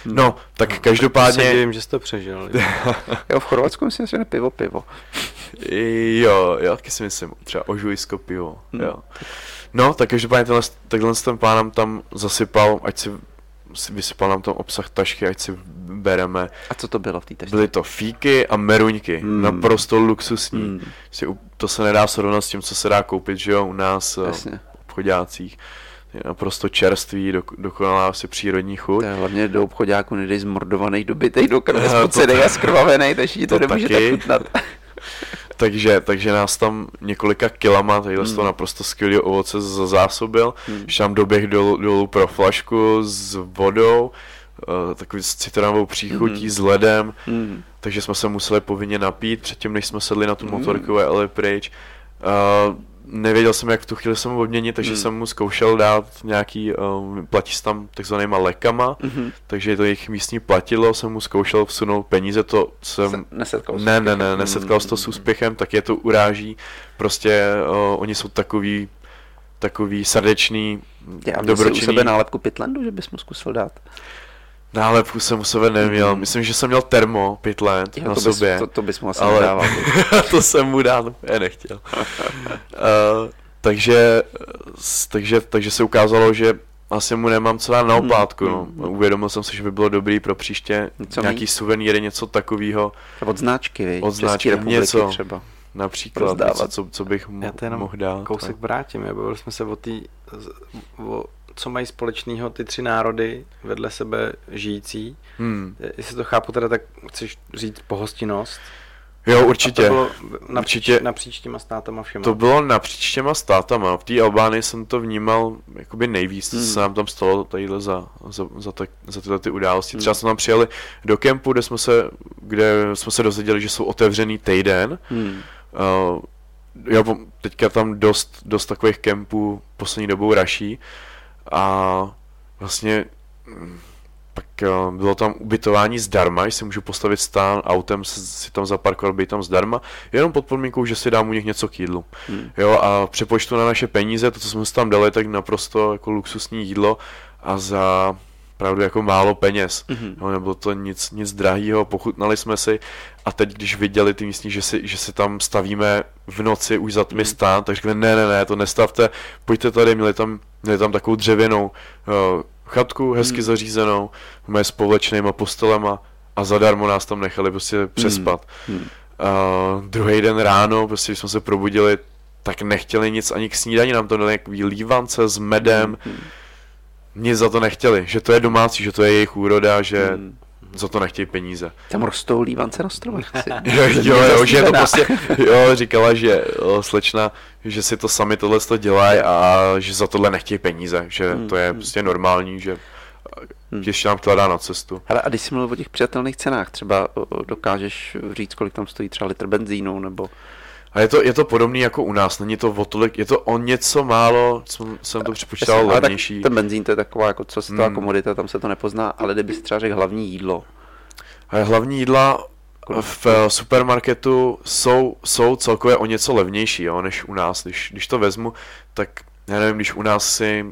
No, tak no, každopádně... Tak divím, že jsi to přežil. <laughs> jo, v Chorvatsku myslím, že pivo, pivo. Jo, jo, taky si myslím, třeba ožujsko pivo, hmm. jo. No, tak každopádně tenhle, takhle ten pán nám tam zasypal, ať si vysypal nám tam obsah tašky, ať si bereme. A co to bylo v té tašce? Byly to fíky a meruňky, hmm. naprosto luxusní. Hmm. To se nedá srovnat s tím, co se dá koupit, že jo, u nás eh, Jasně. v obchodácích je naprosto čerstvý, do, dokonalá asi přírodní chuť. Je hlavně do obchodáku nedej zmordovaný, dobitej do krve, <laughs> spocenej a skrvavený, takže ti to, to nemůžete chutnat. <laughs> takže, takže nás tam několika kilama, tadyhle hmm. to naprosto skvělý ovoce zásobil, hmm. že tam doběh dolů, dolů pro flašku s vodou, uh, takový s citronovou příchutí, hmm. s ledem, hmm. takže jsme se museli povinně napít předtím, než jsme sedli na tu hmm. motorku a jeli pryč. Uh, nevěděl jsem, jak v tu chvíli jsem mu odměnit, takže hmm. jsem mu zkoušel dát nějaký, um, platí tam takzvanýma lekama, hmm. takže to jejich místní platidlo, jsem mu zkoušel vsunout peníze, to jsem... nesetkal ne, ne, ne, nesetkal hmm. to s úspěchem, tak je to uráží, prostě uh, oni jsou takový, takový srdeční, Já dobročinný. u sebe nálepku Pitlandu, že bys mu zkusil dát. Nálepku jsem u sebe neměl. Mm. Myslím, že jsem měl termo pět let Jo, na to, bys, sobě. to, to bys mu asi ale nedával. <laughs> to jsem mu dát je nechtěl. uh, <laughs> takže, takže, takže se ukázalo, že asi mu nemám co dát na Hmm, oplátku. No. hmm. Uvědomil jsem si, že by bylo dobrý pro příště Co nějaký mít? suvenýry, něco takového, Od značky, viď? Od značky, republiky něco. třeba. například Rozdávat. něco, co, co bych mo- Já to jenom mohl dát. Kousek vrátím, já bavili jsme se o té, o, co mají společného ty tři národy vedle sebe žijící. Hmm. Jestli to chápu, teda tak chceš říct pohostinnost. Jo, A určitě. to bylo napříč, Určitě. napříč těma státama všema. To bylo napříč těma státama. V té Albánii jsem to vnímal jakoby nejvíc, co Hmm. se nám tam stalo tadyhle za, za, za, tak, za tyhle ty události. Hmm. Třeba jsme tam přijeli do kempu, kde jsme se, kde jsme se dozvěděli, že jsou otevřený týden. Hmm. Uh, jo, po- teďka tam dost, dost takových kempů poslední dobou raší a vlastně mm, pak uh, bylo tam ubytování zdarma, že si můžu postavit stán autem, si, si tam zaparkovat, být tam zdarma, jenom pod podmínkou, že si dám u nich něco k jídlu. Hmm. Jo, a přepočtu na naše peníze, to, co jsme si tam dali, tak naprosto jako luxusní jídlo a za pravdu jako málo peněz. Mhm. No, nebylo to nic, nic drahého, pochutnali jsme si a teď, když viděli ty místní, že si, že si tam stavíme v noci už za tmy Mhm. stán, tak řekli, ne, ne, ne, to nestavte, pojďte tady, měli tam, měli tam takovou dřevěnou uh, chatku, hezky Mhm. zařízenou, máme s povlečnýma postelema a zadarmo nás tam nechali prostě přespat. Hmm. Uh, druhý den ráno, prostě když jsme se probudili, tak nechtěli nic ani k snídani, nám to dali nějaký lívance s medem, Hmm. Nic za to nechtěli, že to je domácí, že to je jejich úroda, že Hmm. za to nechtějí peníze. Tam rostou lívance na stromech. <laughs> Jo, jo, jo, že je to prostě, <laughs> jo, říkala, že jo, slečna, že si to sami tohle to dělají a že za tohle nechtějí peníze, že Hmm, to je hmm. prostě normální, že Hmm. ještě nám to dá na cestu. Hele, a když jsi mluvil o těch přijatelných cenách, třeba dokážeš říct, kolik tam stojí třeba litr benzínu, nebo A je to, je to podobný jako u nás, není to o tolik, je to o něco málo, jsem, jsem to připočítal ale tak levnější. ten benzín to je taková jako co se Hmm. komodita, tam se to nepozná, ale kdyby si třeba řekl hlavní jídlo, A Hlavní jídla v eh, supermarketu jsou, jsou celkově o něco levnější, jo, než u nás. Když, když to vezmu, tak já nevím, když u nás si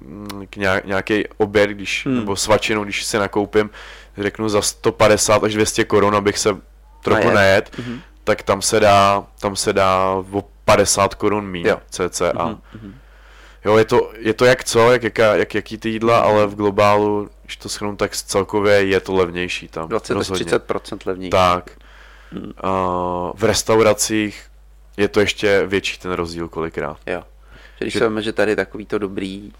mm, nějaký oběd, když, Hmm. nebo svačinu, když si nakoupím, řeknu za 150 až 200 korun, abych se trochu Najet. najet, Mhm. Tak tam se dá, tam se dá o 50 korun míň Jo. cca. Mhm, mhm. Jo, je to, je to jak co, jak, jaká, jak jaký ty jídla, ale v globálu, když to shrnu, tak celkově je to levnější tam. 20 až rozhodně. 30 levnější. Tak. Hmm. A v restauracích je to ještě větší ten rozdíl kolikrát. Jo. Že když Že- se že tady je takový to dobrý,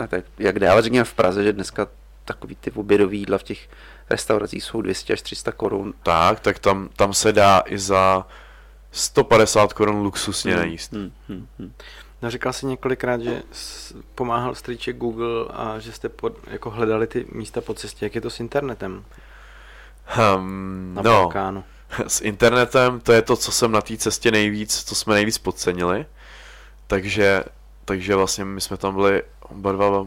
a tak, jak dál řekněme v Praze, že dneska takový ty obědový jídla v těch restauracích jsou 200 až 300 korun. Tak, tak tam, tam se dá i za 150 korun luxusně Hmm, najíst. hmm, hmm, hmm. No říkal jsi několikrát, že pomáhal strýček Google a že jste pod, jako hledali ty místa po cestě. Jak je to s internetem Hmm, na no, Balkánu? <laughs> s internetem to je to, co jsem na té cestě nejvíc, co jsme nejvíc podcenili. Takže, takže vlastně my jsme tam byli oba dva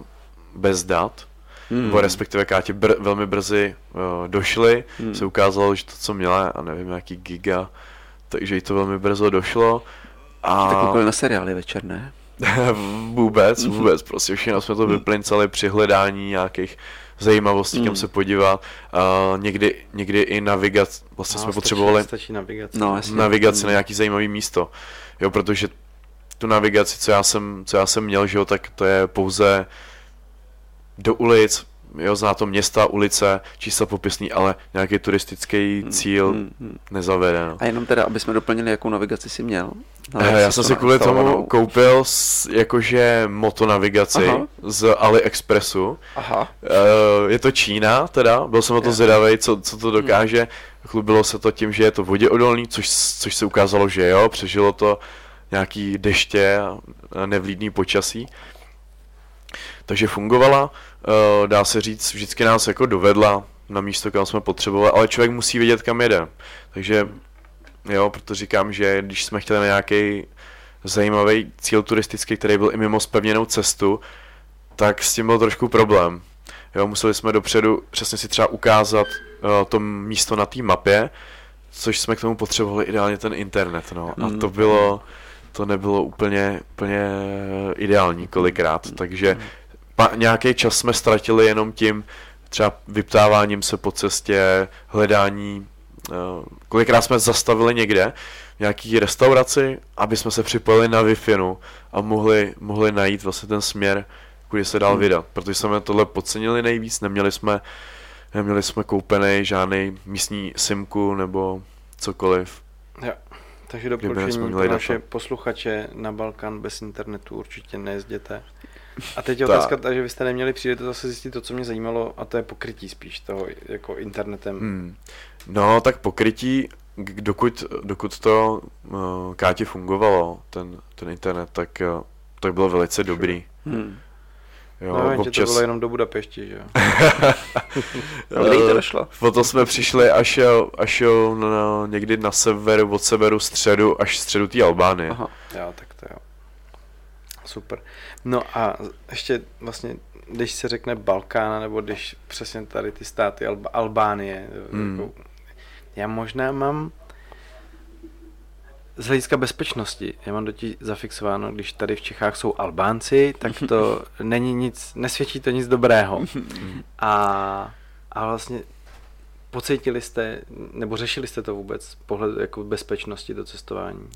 bez dat. Hmm. nebo respektive Kátě br- velmi brzy uh, došli, Hmm. se ukázalo, že to, co měla, a nevím, jaký giga, takže jí to velmi brzo došlo. A Tak koukali na seriály večer, ne? <laughs> vůbec, vůbec, prostě všechno jsme to Hmm. vyplincali při hledání nějakých zajímavostí, kam Hmm. se podívat. A někdy, někdy i navigac, vlastně No, jsme stačí- potřebovali Stačí navigace. No, jasně. navigaci Hmm. na nějaký zajímavý místo. Jo, protože tu navigaci, co já jsem, co já jsem měl, že jo, tak to je pouze do ulic, jo, zná to města, ulice, čísla popisný, ale nějaký turistický Hmm, cíl hmm, hmm. nezavedeno. A jenom teda, aby jsme doplnili, jakou navigaci si měl. No, Eh, jak Já jsem to si kvůli tomu koupil s, jakože motonavigaci Aha. z AliExpressu. Aha. Eh, je to Čína teda, byl jsem na to zvědavý, co, co to dokáže. Chlubilo se to tím, že je to voděodolný, což, což se ukázalo, že jo, přežilo to nějaký deště a nevlídný počasí. Takže fungovala, dá se říct, vždycky nás jako dovedla na místo, kam jsme potřebovali, ale člověk musí vědět, kam jede. Takže jo, proto říkám, že když jsme chtěli na nějaký zajímavý cíl turistický, který byl i mimo spevněnou cestu, tak s tím byl trošku problém. Jo, museli jsme dopředu přesně si třeba ukázat uh, to místo na té mapě, což jsme k tomu potřebovali ideálně ten internet, no. A to Mm. bylo, to nebylo úplně, úplně ideální kolikrát, takže pa, nějaký čas jsme ztratili jenom tím, třeba vyptáváním se po cestě, hledání, uh, kolikrát jsme zastavili někde, nějaký restauraci, aby jsme se připojili na wi a mohli, mohli najít vlastně ten směr, kudy se dál hmm. vydat, protože jsme tohle podcenili nejvíc, neměli jsme, neměli jsme koupený žádný místní simku nebo cokoliv. Jo. Takže doporučení pro naše data. posluchače na Balkán bez internetu určitě nejezděte. A teď je otázka, ta. že vy jste neměli přijít to zase zjistit to, co mě zajímalo, a to je pokrytí spíš toho jako internetem. Hmm. No, tak pokrytí, dokud, dokud to uh, Káti fungovalo, ten, ten internet, tak uh, to bylo velice dobrý. Hmm. Jo, no, občas... to bylo jenom do Budapešti, že jo. <laughs> To došlo? Potom jsme přišli až, až na, někdy na severu, od severu středu, až středu té Albánie. Aha. Jo, tak to jo. Super. No a ještě vlastně, když se řekne Balkána, nebo když přesně tady ty státy Alba, Albánie, hmm. jako, já možná mám z hlediska bezpečnosti, já mám totiž zafixováno, když tady v Čechách jsou Albánci, tak <laughs> to není nic, nesvědčí to nic dobrého. <laughs> A, a vlastně pocítili jste, nebo řešili jste to vůbec, pohled jako bezpečnosti do cestování?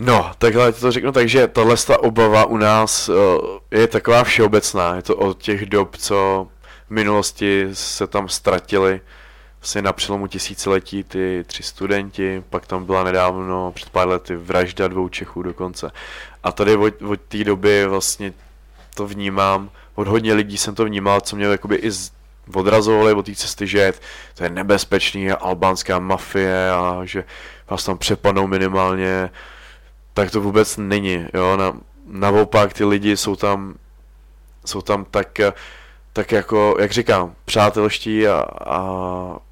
No, takhle to řeknu tak, že tahle obava u nás eh, je taková všeobecná. Je to od těch dob, co v minulosti se tam ztratili vlastně na přelomu tisíciletí ty tři studenti, pak tam byla nedávno před pár lety vražda dvou Čechů dokonce. A tady od, od té doby vlastně to vnímám, od hodně lidí jsem to vnímal, co mě jakoby i odrazovali od té cesty, že to je nebezpečný, albánská mafie a že vás tam přepadnou minimálně, tak to vůbec není, jo, na, naopak ty lidi jsou tam, jsou tam tak tak jako, jak říkám, přátelští a, a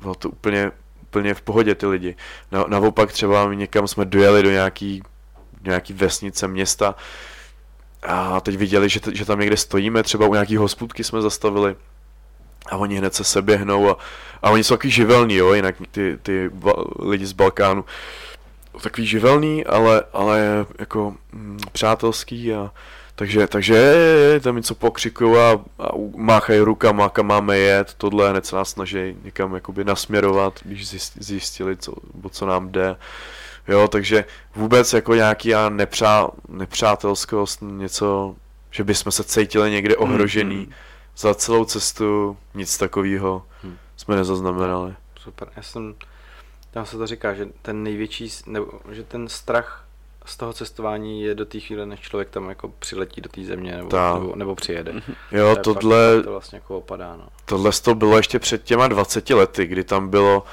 bylo to úplně, úplně v pohodě ty lidi. Na, naopak třeba někam jsme dojeli do nějaký, nějaký vesnice, města a teď viděli, že, že tam někde stojíme, třeba u nějaký hospůdky jsme zastavili a oni hned se seběhnou a, a oni jsou takový živelní, jo, jinak ty, ty lidi z Balkánu takový živelný, ale, ale jako mm, přátelský a, takže, takže tam něco pokřikují a, a máchají rukama, kam máme jet, tohle hned se nás snaží někam jakoby nasměrovat, když zjistili, co, o co nám jde. Jo, takže vůbec jako nějaký nepřá, nepřátelskost, něco, že bychom se cítili někde ohrožený. Mm, hmm Za celou cestu nic takového hmm. jsme nezaznamenali. Super, já jsem, tam se to říká, že ten největší, nebo, že ten strach z toho cestování je do té chvíle, než člověk tam jako přiletí do té země nebo, nebo, nebo přijede. Mhm. Jo, to tohle, to vlastně jako opadá, no. tohle to bylo ještě před těma 20 lety, kdy tam bylo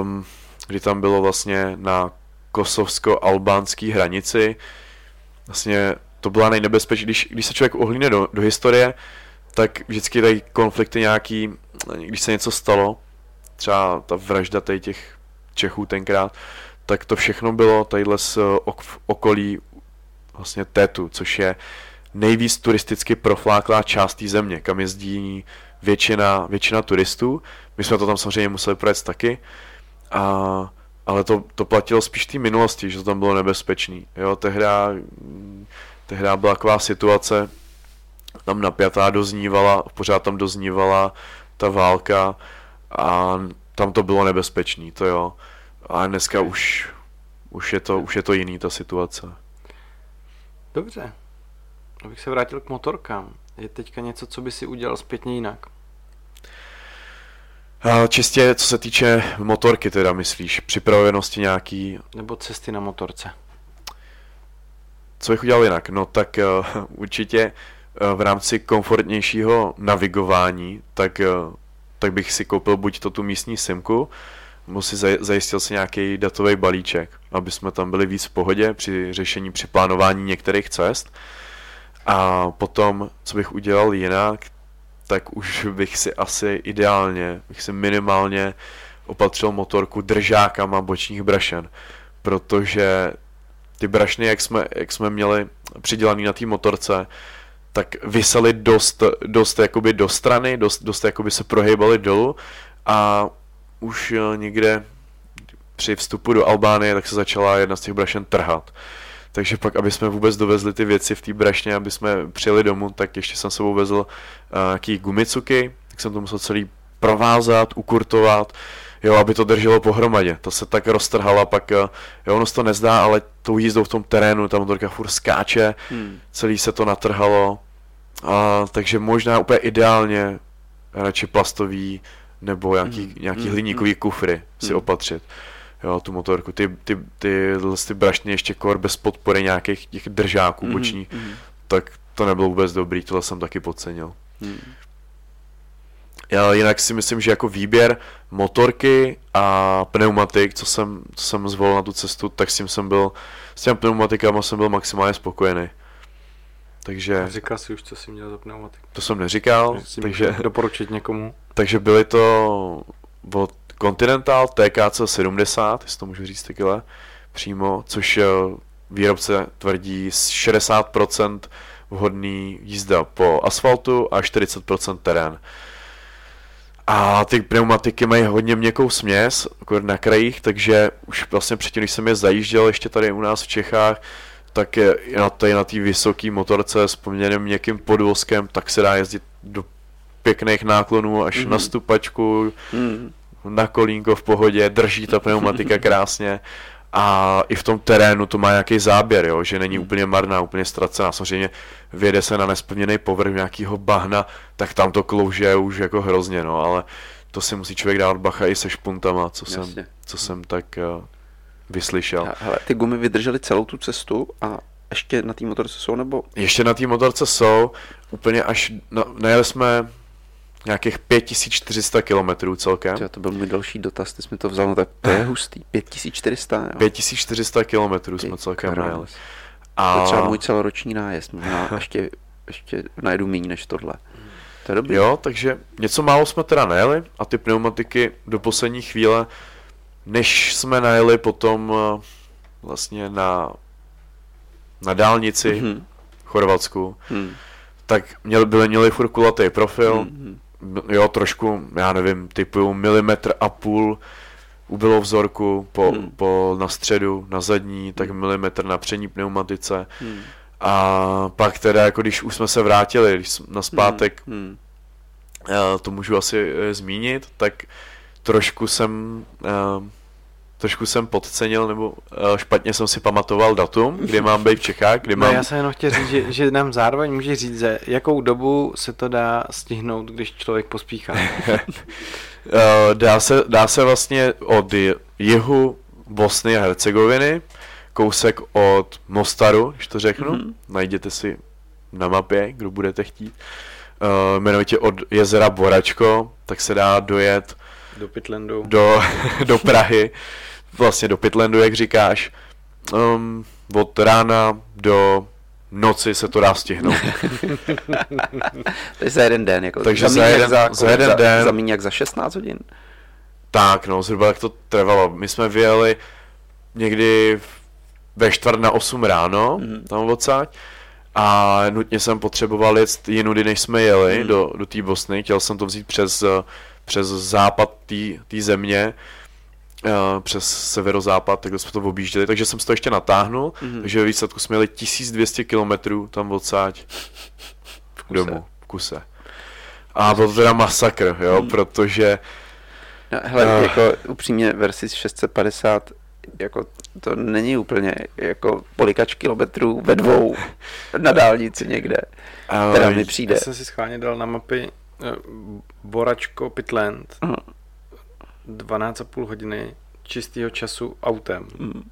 um, kdy tam bylo vlastně na kosovsko-albánské hranici vlastně to byla nejnebezpečnější, když, když se člověk ohlíne do, do historie, tak vždycky tady konflikty nějaký, když se něco stalo, třeba ta vražda těch Čechů tenkrát, tak to všechno bylo tadyhle z okolí vlastně Tetu, což je nejvíc turisticky profláklá část té země, kam jezdí většina, většina turistů. My jsme to tam samozřejmě museli projet taky, a, ale to, to platilo spíš té minulosti, že to tam bylo nebezpečný. Jo, tehda, tehda byla taková situace, tam napjatá doznívala, pořád tam doznívala ta válka a tam to bylo nebezpečný, to jo. A dneska už, už, je to, už je to jiný, ta situace. Dobře. Abych se vrátil k motorkám. Je teďka něco, co by si udělal zpětně jinak? A čistě, co se týče motorky teda, myslíš? Připravenosti nějaký... Nebo cesty na motorce. Co bych udělal jinak? No tak uh, určitě uh, v rámci komfortnějšího navigování, tak, uh, tak bych si koupil buď to tu místní simku, si zajistil si nějaký datový balíček, aby jsme tam byli víc v pohodě při řešení, při plánování některých cest. A potom, co bych udělal jinak, tak už bych si asi ideálně, bych si minimálně opatřil motorku držákama bočních brašen, protože ty brašny, jak jsme, jak jsme měli přidělaný na té motorce, tak vysely dost, dost jakoby do strany, dost, dost jakoby se prohýbaly dolů a už eh, někde při vstupu do Albánie, tak se začala jedna z těch brašen trhat. Takže pak, aby jsme vůbec dovezli ty věci v té brašně, aby jsme přijeli domů, tak ještě jsem sebou vezl uh, nějaký gumicuky, tak jsem to musel celý provázat, ukurtovat, jo, aby to drželo pohromadě. To se tak roztrhalo a pak, jo, ono se to nezdá, ale tou jízdou v tom terénu, ta motorka furt skáče, hmm. celý se to natrhalo, a, takže možná úplně ideálně radši plastový nebo nějaký, hmm. nějaký hmm. hliníkový kufry si hmm. opatřit. Jo, tu motorku. Ty, ty, ty, ty brašny ještě kor bez podpory nějakých těch držáků hmm. boční, hmm. tak to nebylo vůbec dobrý, tohle jsem taky podcenil. Hmm. Já jinak si myslím, že jako výběr motorky a pneumatik, co jsem, co jsem zvolil na tu cestu, tak s tím jsem byl, s těmi pneumatikama jsem byl maximálně spokojený. Takže... Říkal jsi už, co jsi měl za pneumatik. To jsem neříkal, takže... Doporučit někomu. Takže byly to od Continental TKC 70, jestli to můžu říct takhle, přímo, což výrobce tvrdí 60% vhodný jízda po asfaltu a 40% terén. A ty pneumatiky mají hodně měkkou směs, jako na krajích, takže už vlastně předtím, když jsem je zajížděl ještě tady u nás v Čechách, tak je na té na vysoké motorce s poměrně měkkým podvozkem, tak se dá jezdit do pěkných náklonů až mm-hmm. na stupačku, mm-hmm. na kolínko v pohodě, drží ta pneumatika <laughs> krásně a i v tom terénu to má nějaký záběr, jo, že není úplně marná, úplně ztracená. Samozřejmě vyjede se na nesplněný povrch nějakého bahna, tak tam to klouže už jako hrozně, no, ale to si musí člověk dát bacha i se špuntama, co jsem, co jsem tak uh, vyslyšel. Hele, ty gumy vydržely celou tu cestu a ještě na té motorce jsou, nebo? Ještě na té motorce jsou, úplně až, na, najeli jsme nějakých 5400 km celkem. To, to byl můj další dotaz, ty jsi mi to vzal, no tak to je hustý, 5400, jo. 5400 km jsme celkem najeli. A... To je třeba můj celoroční nájezd, možná <laughs> ještě, ještě najedu méně než tohle. To je dobrý. Jo, takže něco málo jsme teda najeli a ty pneumatiky do poslední chvíle, než jsme najeli potom eh, vlastně na, na dálnici mm-hmm. v Chorvatsku, mm. tak měli, byli, měli furt kulatý profil, mm-hmm jo, trošku, já nevím, typu milimetr a půl ubylo vzorku po, hmm. po, na středu, na zadní, tak hmm. milimetr na přední pneumatice. Hmm. A pak teda, jako když už jsme se vrátili když na zpátek, hmm. Hmm. to můžu asi eh, zmínit, tak trošku jsem uh, trošku jsem podcenil, nebo uh, špatně jsem si pamatoval datum, kdy mám být v Čechách, kdy no, mám... já jsem jenom chtěl říct, že, že nám zároveň může říct, že jakou dobu se to dá stihnout, když člověk pospíchá. uh, <laughs> dá, se, dá se vlastně od jihu Bosny a Hercegoviny, kousek od Mostaru, když to řeknu, mm-hmm. najděte si na mapě, kdo budete chtít, uh, jmenovitě od jezera Boračko, tak se dá dojet do Pitlandu. Do, <laughs> do Prahy vlastně do Pitlandu, jak říkáš, um, od rána do noci se to dá stihnout. <laughs> to je za jeden den, jako Takže za jeden, za, za jeden za, den. Za jak za 16 hodin? Tak, no, zhruba jak to trvalo. My jsme vyjeli někdy ve čtvrt na 8 ráno, mm. tam odsaď, a nutně jsem potřeboval jet jinudy, než jsme jeli mm. do, do té Bosny. Chtěl jsem to vzít přes, přes západ té země, přes severozápad, takhle jsme to objížděli, takže jsem si to ještě natáhnul, mm-hmm. takže ve výsledku jsme jeli 1200 km tam odsáď v kuse. domů, v kuse. A byl to teda masakr, jo, mm. protože... No, hele, uh, jako upřímně versi 650, jako to není úplně jako polikač kilometrů ve dvou na dálnici někde, uh, teda mi přijde. Já jsem si schválně dal na mapy uh, Boračko Pitland. Uh-huh 12,5 hodiny čistého času autem. Mm.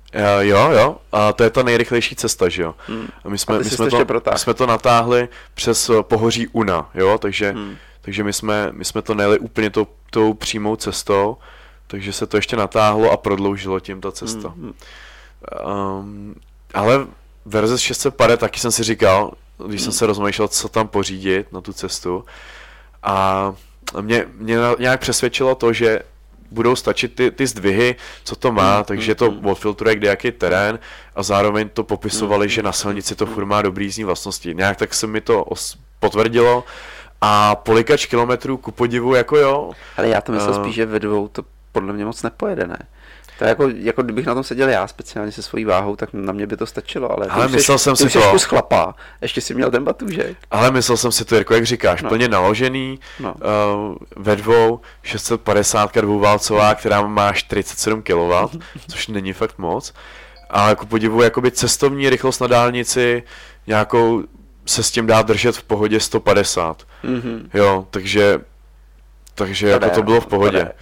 Jo, jo, a to je ta nejrychlejší cesta, že jo. Mm. A my jsme, a my jsme, to, my jsme to natáhli přes eh, pohoří Una, jo, takže, mm. takže my, jsme, my jsme to nejeli úplně tou, tou přímou cestou, takže se to ještě natáhlo a prodloužilo tím ta cesta. Mm. Um, ale verze 650 taky jsem si říkal, když mm. jsem se rozmýšlel, co tam pořídit na tu cestu a mě, mě nějak přesvědčilo to, že budou stačit ty, ty zdvihy, co to má, mm, takže mm, to mm. odfiltruje kde jaký terén a zároveň to popisovali, mm, že na silnici to furt má dobrý jízdní vlastnosti. Nějak tak se mi to os- potvrdilo a polikač kilometrů ku podivu jako jo. Ale já to myslím uh, spíš, že ve dvou to podle mě moc nepojede, ne? To jako, jako kdybych na tom seděl já speciálně se svojí váhou, tak na mě by to stačilo, ale, Ale ty myslel jsi, jsem ty si jsi to. kus chlapa, ještě si měl ten batůžek. Ale myslel jsem si to, Jirko, jak říkáš, No. plně naložený, No. uh, ve dvou, 650 dvouválcová, která má 47 kW, <laughs> což není fakt moc. A jako podivu, jakoby cestovní rychlost na dálnici, nějakou se s tím dá držet v pohodě 150. Mhm. Jo, takže, takže To jako to bylo v no, pohodě. jde.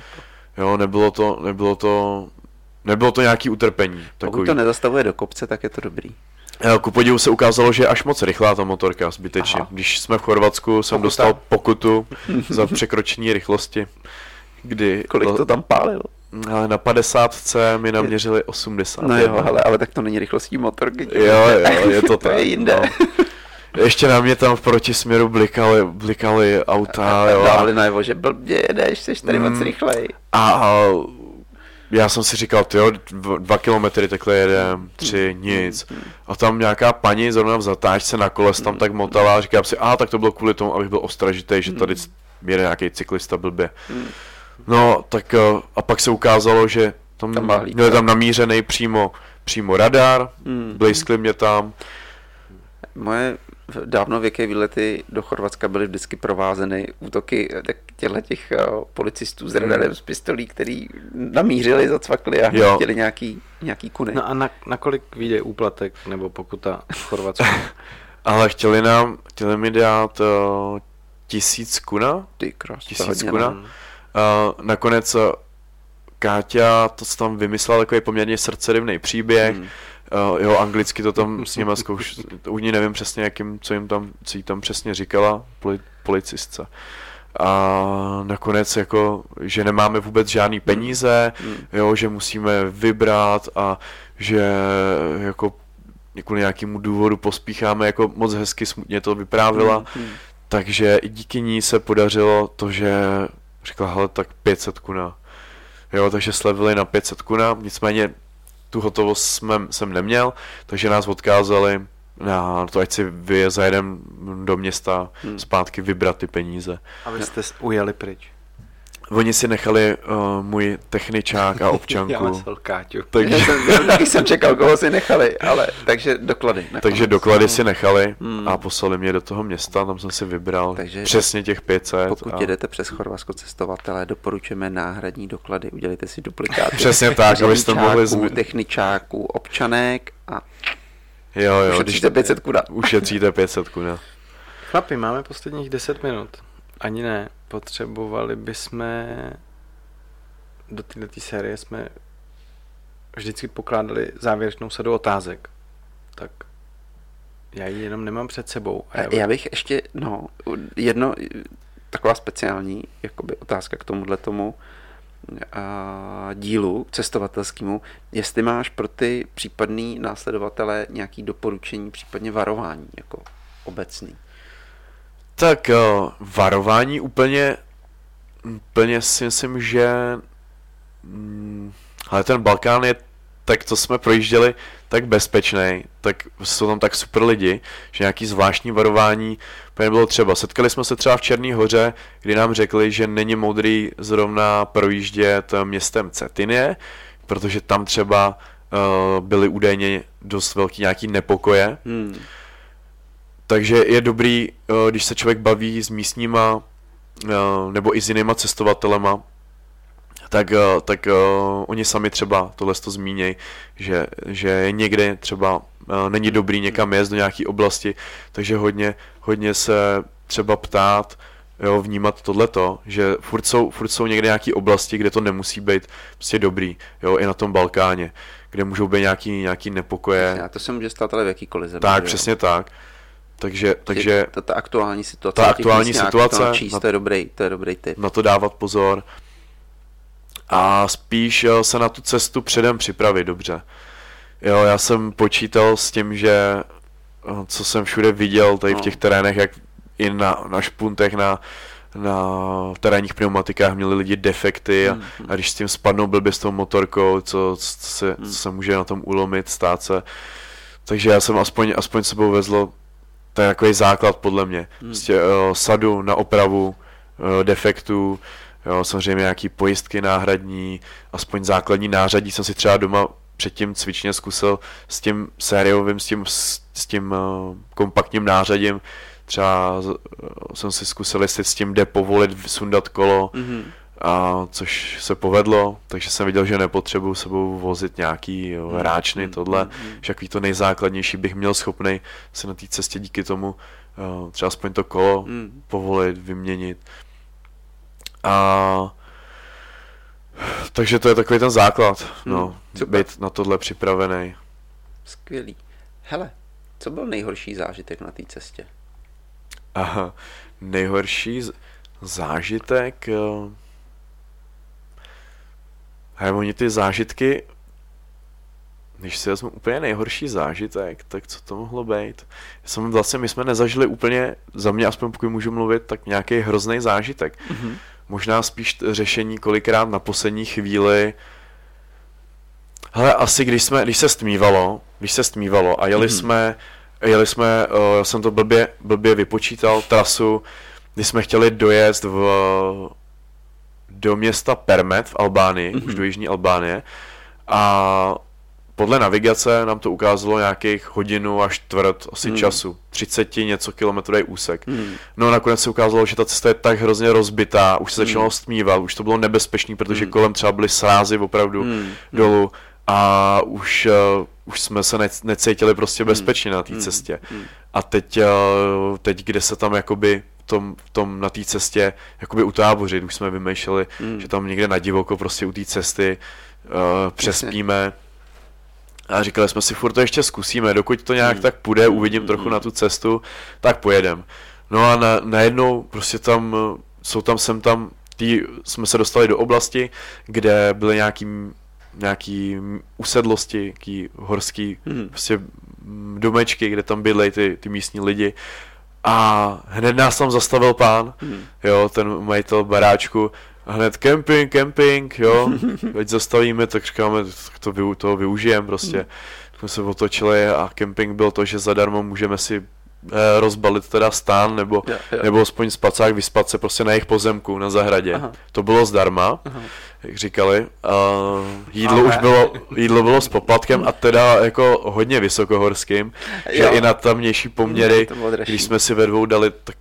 Jo, nebylo to, nebylo to, nebylo to nějaký utrpení. Pokud Takový. to nezastavuje do kopce, tak je to dobrý. Jo, Ku podivu se ukázalo, že je až moc rychlá ta motorka, zbytečně. Aha. Když jsme v Chorvatsku, jsem Pokuta. dostal pokutu <laughs> za překročení rychlosti, kdy Kolik to tam pálilo? ale na 50C mi naměřili 80. No jo, ale, ale tak to není rychlostí motorky. Jo, jo, je to <laughs> to je jinde. no. Ještě na mě tam v protisměru blikaly, blikaly auta, jo. Dávali najevo, že blbě jedeš, jsi tady moc Mm. rychlej. A, a já jsem si říkal, jo, dva kilometry takhle jedem, tři, nic. A tam nějaká paní zrovna v zatáčce na kole tam tak motala a říkám si, a tak to bylo kvůli tomu, abych byl ostražitý, že tady jede nějaký cyklista blbě. No, tak eh, a pak se ukázalo, že tam, Tam měli tam namířený přímo, přímo radar, Hmm. blízkli mě tam, Moje dávno věké výlety do Chorvatska byly vždycky provázeny útoky eh, těchto těch eh, policistů s radarem z pistolí, který namířili, zacvakli a Jo. chtěli nějaký, nějaký kuny. No a na, na kolik vyjde úplatek nebo pokuta v Chorvatsku? <laughs> ale chtěli nám, chtěli mi dát uh, tisíc kuna, Ty krás, to tisíc kuna. Uh, nakonec uh, Káťa to tam vymyslela takový poměrně srdcerivný příběh. Hmm. Uh, jo, anglicky to tam s <laughs> nima zkouš, to u ní nevím přesně, jakým, co jim tam, co jí tam přesně říkala, poli, policistce. A nakonec jako, že nemáme vůbec žádný peníze, Hmm. jo, že musíme vybrat a že jako kvůli nějakému důvodu pospícháme, jako moc hezky smutně to vyprávila. Hmm. Takže i díky ní se podařilo to, že řekla, hele, tak 500 kuna. Jo, takže slevili na 500 kuna, nicméně tu hotovost jsme, jsem neměl, takže nás odkázali na to, ať si vy zajedem do města Hmm. zpátky vybrat ty peníze. A vy jste ujeli pryč. Oni si nechali uh, můj techničák a <laughs> Já občanku, Káťu. Já takže, jsem, já taky jsem čekal, koho si nechali, ale takže doklady. <laughs> nakonec. takže doklady si nechali Hmm. a poslali mě do toho města, tam jsem si vybral Takže- přesně těch 500. Pokud a... jedete přes Chorvatsko cestovatelé, doporučujeme náhradní doklady, udělejte si duplikáty. Přesně tak, abyste mohli zmi- techničáků, občanek a Jo, jo, ušetříte 500 kuna. Ušetříte 500 kuna. Chlapi, máme posledních 10 minut. Ani ne. Potřebovali bychom do této série jsme vždycky pokládali závěrečnou sadu otázek. Tak já ji jenom nemám před sebou. A Já bych ještě, no, jedno, taková speciální jakoby, otázka k tomuhle tomu a, dílu cestovatelskému, jestli máš pro ty případný následovatele nějaký doporučení, případně varování, jako obecný. Tak uh, varování úplně, úplně si myslím, že mm, ale ten Balkán je tak to jsme projížděli tak bezpečný, tak jsou tam tak super lidi, že nějaký zvláštní varování úplně nebylo třeba. Setkali jsme se třeba v Černý hoře, kdy nám řekli, že není moudrý zrovna projíždět městem Cetině, protože tam třeba uh, byly údajně dost velký nějaký nepokoje, Hmm. Takže je dobrý, eh, když se člověk baví s místníma eh, nebo i s jinýma cestovatelema, tak, eh, tak oni sami třeba tohle to zmínějí, že, že někde třeba není dobrý někam jet do nějaké oblasti, takže hodně, hodně se třeba ptát, jo, vnímat tohleto, že furt jsou, furt jsou někde nějaké oblasti, kde to nemusí být prostě dobrý, jo, i na tom Balkáně, kde můžou být nějaký, nějaký nepokoje, A to se může stát ale v jakýkoliv zemi. tak, že přesně tak. Takže, takže ta, ta aktuální situace. Ta aktuální situace to načíst, na- to je dobrý, to je dobrý tip. na to dávat pozor a spíš eh, se na tu cestu předem připravit dobře. Jo, já jsem počítal s tím, že eh, co jsem všude viděl tady v No. těch terénech, jak i na, na špuntech, na, na terénních pneumatikách měli lidi defekty a, Hmm, hmm. a když s tím spadnou blbě s tou motorkou, co, co, se, Hmm. co se může na tom ulomit, stát se. Takže já jsem aspoň, aspoň sebou vezl to je takový základ podle mě. Hmm. Prostě uh, sadu na opravu uh, defektů, Jo, samozřejmě nějaký pojistky náhradní, aspoň základní nářadí jsem si třeba doma předtím cvičně zkusil s tím sériovým, s tím, s, s tím uh, kompaktním nářadím, třeba uh, jsem si zkusil, jestli s tím jde povolit sundat kolo, mm-hmm. A což se povedlo, takže jsem viděl, že nepotřebuji sebou vozit nějaký jo, mm-hmm. ráčny, mm-hmm. tohle, že jaký to nejzákladnější bych měl schopný se na té cestě díky tomu uh, třeba aspoň to kolo mm-hmm. povolit, vyměnit. A takže to je takový ten základ, hmm, no, hmm, být na tohle připravený. Skvělý. Hele, co byl nejhorší zážitek na té cestě? Aha, nejhorší z- zážitek... Hej, oni ty zážitky, když si vezmu úplně nejhorší zážitek, tak co to mohlo být? Já jsem vlastně, my jsme nezažili úplně, za mě aspoň pokud můžu mluvit, tak nějaký hrozný zážitek. Mm-hmm možná spíš řešení kolikrát na poslední chvíli. Ale asi když jsme, když se stmívalo, když se stmívalo a jeli mm-hmm. jsme, jeli jsme, uh, jsem to blbě, blbě vypočítal, trasu, kdy jsme chtěli dojet v, do města Permet v Albánii, mm-hmm. už do Jižní Albánie a podle navigace nám to ukázalo nějakých hodinu až čtvrt asi hmm. času. 30 něco kilometrový úsek. Hmm. No a nakonec se ukázalo, že ta cesta je tak hrozně rozbitá, už se začalo hmm. stmívat, už to bylo nebezpečné, protože hmm. kolem třeba byly srázy opravdu hmm. dolů a už, uh, už jsme se ne, necítili prostě hmm. bezpečně na té cestě. Hmm. A teď, uh, teď, kde se tam jakoby tom, tom na té cestě jakoby utábořit, už jsme vymýšleli, hmm. že tam někde na divoko prostě u té cesty uh, přespíme. A říkali jsme si, furt to ještě zkusíme, dokud to nějak hmm. tak půjde, uvidím trochu hmm. na tu cestu, tak pojedem. No a na, najednou prostě tam, jsou tam sem tam, tý, jsme se dostali do oblasti, kde byly nějaký, nějaký usedlosti, nějaký horský hmm. prostě domečky, kde tam bydlej ty, ty místní lidi. A hned nás tam zastavil pán, hmm. jo, ten majitel baráčku a hned camping, camping, jo, <laughs> veď zastavíme, tak říkáme, tak to, toho využijeme prostě. Jsme se otočili a camping byl to, že zadarmo můžeme si rozbalit teda stán nebo, yeah, yeah. nebo aspoň spacák vyspat se prostě na jejich pozemku, na zahradě. Aha. To bylo zdarma, Aha. jak říkali. A jídlo Ale. už bylo, jídlo bylo s poplatkem a teda jako hodně vysokohorským, že jo. i na tamnější poměry, když jsme si ve dvou dali tak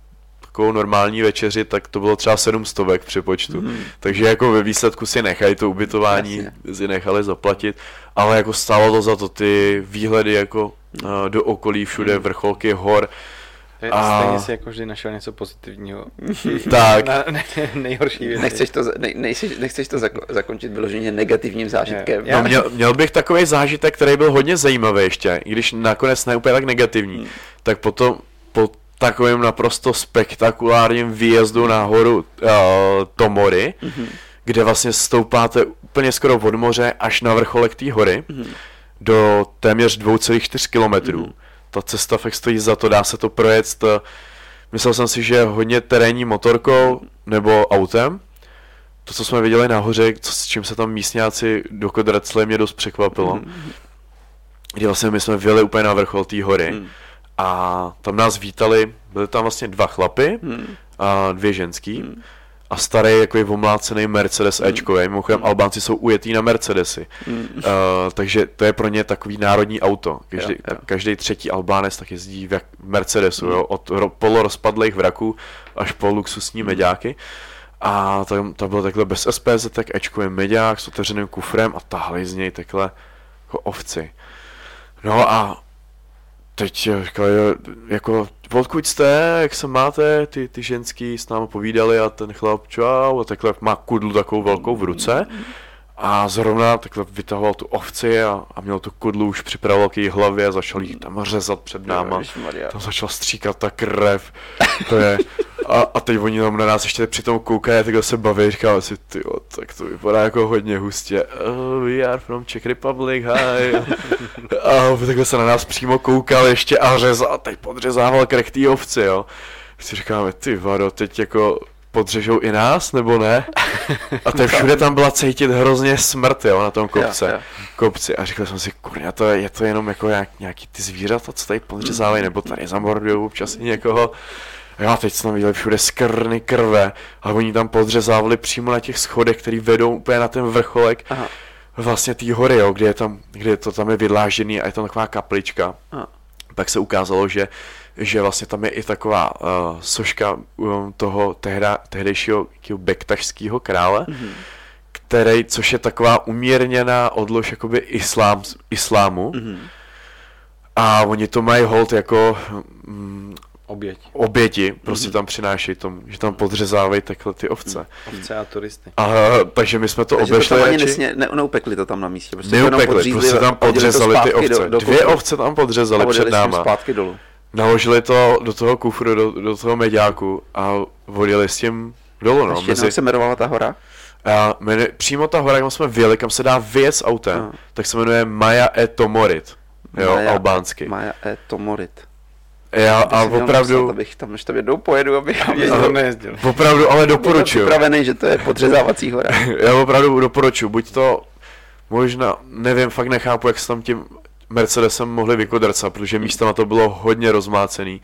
takovou normální večeři, tak to bylo třeba 700 v přepočtu. Mm. Takže jako ve výsledku si nechají to ubytování, Jasně. si nechali zaplatit, ale jako stálo to za to ty výhledy jako uh, do okolí, všude mm. vrcholky hor, a... Stejně si jako vždy našel něco pozitivního. <laughs> tak. Na, ne, nejhorší věc. Nechceš to, ne, nechceš, nechceš to zako, zakončit vyloženě negativním zážitkem. No, měl, měl, bych takový zážitek, který byl hodně zajímavý ještě, i když nakonec ne úplně tak negativní, hmm. tak potom po takovým naprosto spektakulárním výjezdu na horu uh, Tomory, mm-hmm. kde vlastně stoupáte úplně skoro od moře až na vrcholek té hory mm-hmm. do téměř 2,4 kilometrů. Mm-hmm. Ta cesta fakt stojí za to, dá se to projet. Myslel jsem si, že hodně terénní motorkou mm-hmm. nebo autem. To, co jsme viděli nahoře, co, s čím se tam místňáci dokodrecli, mě dost překvapilo. Mm-hmm. Kdy vlastně my jsme vyjeli úplně na vrchol té hory. Mm a tam nás vítali, byli tam vlastně dva chlapy hmm. a dvě ženský. Hmm. A starý jako je omlácený Mercedes hmm. Ečkový. Mimochodem, hmm. Albánci jsou ujetí na Mercedesy. Hmm. Uh, takže to je pro ně takový národní auto. Každý, jo, jo. každý třetí Albánec tak jezdí v Mercedesu, hmm. jo, od ro, polorozpadlých vraků až po luxusní hmm. mediáky. A tam, tam bylo takhle bez SPZ, tak Ečkový mediák s otevřeným kufrem a tahli z něj takhle jako ovci. No a teď říkali, jako, odkud jste, jak se máte, ty, ty ženský s námi povídali a ten chlap, čau, a takhle má kudlu takovou velkou v ruce a zrovna takhle vytahoval tu ovci a, a měl tu kudlu už připravoval k její hlavě a začal jí tam řezat před náma. Tam začal stříkat ta krev. To je, a, a teď oni tam na nás ještě přitom koukají, takhle se baví, říkám si, ty tak to vypadá jako hodně hustě. Oh, we are from Czech Republic, hi. <laughs> a takhle se na nás přímo koukal ještě a řezal, a teď podřezával krek té ovci, jo. Si říkáme, ty vado, teď jako podřežou i nás, nebo ne? A to <laughs> všude tam byla cítit hrozně smrt, jo, na tom kopce, kopci. A říkal jsem si, kurňa, to je, je to jenom jako nějak, nějaký ty zvířata, co tady podřezávají, nebo tady zamordují občas i někoho. Já teď jsme viděli všude skrny krve a oni tam podřezávali přímo na těch schodech, které vedou úplně na ten vrcholek Aha. vlastně té hory, jo, kde je tam, kde to tam je vydlážený a je tam taková kaplička. Aha. Tak se ukázalo, že že vlastně tam je i taková uh, soška um, toho tehda, tehdejšího bektašského krále, mm-hmm. který, což je taková umírněná odlož jakoby islám, islámu. Mm-hmm. A oni to mají hold jako um, oběť. oběti, prostě mm-hmm. tam přinášejí tomu, že tam podřezávají takhle ty ovce. Mm, ovce a turisty. A, takže my jsme to takže obešli. To tam ani nesně, ne, neupekli to tam na místě. Prostě neupekli, prostě tam podřezali ty ovce. Do, do Dvě ovce tam podřezali před náma. zpátky dolů naložili to do toho kufru, do, do toho mediáku a vodili s tím dolů, no. Ještě Mezi... se jmenovala ta hora? A jmenuje, přímo ta hora, kam jsme vyjeli, kam se dá vyjet s autem, no. tak se jmenuje Maja e Tomorit. Jo, Maja, albánsky. Maja e Tomorit. Já a opravdu... Napsat, abych tam, než tam jednou pojedu, abych tam nejezdil. <laughs> Opravdu, ale doporučuju. Jsem připravený, že to je podřezávací hora. <laughs> Já opravdu doporučuju, buď to možná, nevím, fakt nechápu, jak se tam tím Mercedesem mohli vykodrcat, protože místo na to bylo hodně rozmácený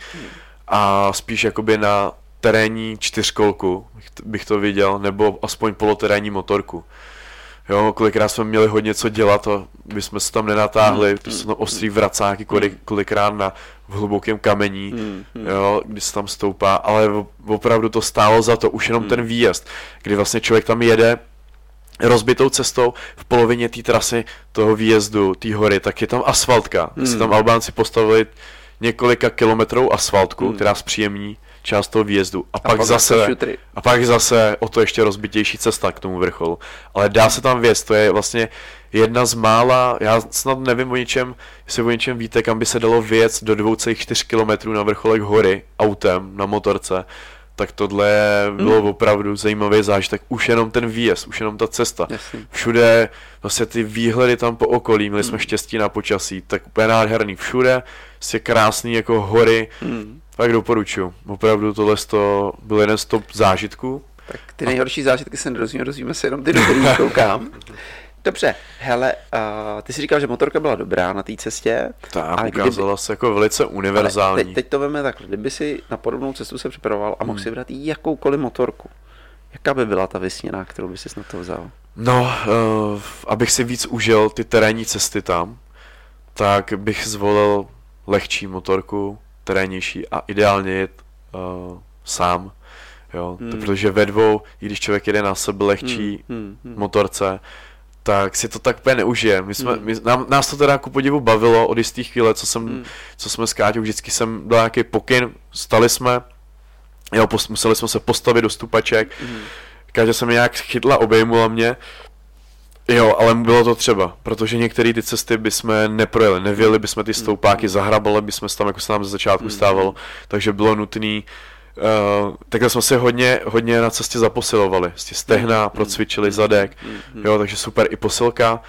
a spíš jakoby na terénní čtyřkolku bych to viděl, nebo aspoň poloterénní motorku. Jo, kolikrát jsme měli hodně co dělat a my jsme se tam nenatáhli, to jsou tam ostrý vracáky, kolik, kolikrát na v hlubokém kamení, mm, mm. jo, kdy se tam stoupá, ale opravdu to stálo za to, už jenom mm. ten výjezd, kdy vlastně člověk tam jede, rozbitou cestou v polovině té trasy toho výjezdu, té hory, tak je tam asfaltka. Hmm. Si tam Albánci postavili několika kilometrů asfaltku, hmm. která zpříjemní část toho výjezdu. A, a pak, zase, a pak zase o to ještě rozbitější cesta k tomu vrcholu. Ale dá se tam věc, to je vlastně jedna z mála, já snad nevím o něčem, jestli o něčem víte, kam by se dalo věc do 2,4 km na vrcholek hory autem na motorce tak tohle bylo mm. opravdu zajímavý zážitek. Už jenom ten výjezd, už jenom ta cesta. Jasně. Všude vlastně ty výhledy tam po okolí, měli mm. jsme štěstí na počasí, tak úplně nádherný. Všude je krásný jako hory, mm. tak doporučuji. Opravdu tohle to byl jeden z top zážitků. Tak ty nejhorší zážitky se nedozvíme, dozvíme se jenom ty dobrý, koukám. <laughs> Dobře, hele, uh, ty jsi říkal, že motorka byla dobrá na té cestě. Tak, ukázala kdyby... se jako velice univerzální. teď, teď to veme takhle, kdyby si na podobnou cestu se připravoval a mohl hmm. si brát jakoukoliv motorku, jaká by byla ta vysněná, kterou by si na to vzal? No, uh, abych si víc užil ty terénní cesty tam, tak bych zvolil lehčí motorku, terénnější a ideálně jet uh, sám. Jo, hmm. to, protože ve dvou, i když člověk jede na sebe lehčí hmm. Hmm. hmm. motorce, tak si to tak úplně neužije. My jsme, mm. my, nám, nás to teda ku podivu bavilo od jistých chvíle, co, jsem, mm. co jsme s Káťou, vždycky jsem dal nějaký pokyn, stali jsme, jo, post, museli jsme se postavit do stupaček, mm. Káťa se mi nějak chytla, obejmula mě, Jo, ale bylo to třeba, protože některé ty cesty bychom neprojeli, nevěli bychom ty stoupáky, zahrabali bychom se tam, jako se nám ze začátku stávalo, takže bylo nutné Uh, takhle jsme se hodně, hodně na cestě zaposilovali. Prostě stehna, mm, procvičili zadek, mm, jo, takže super i posilka.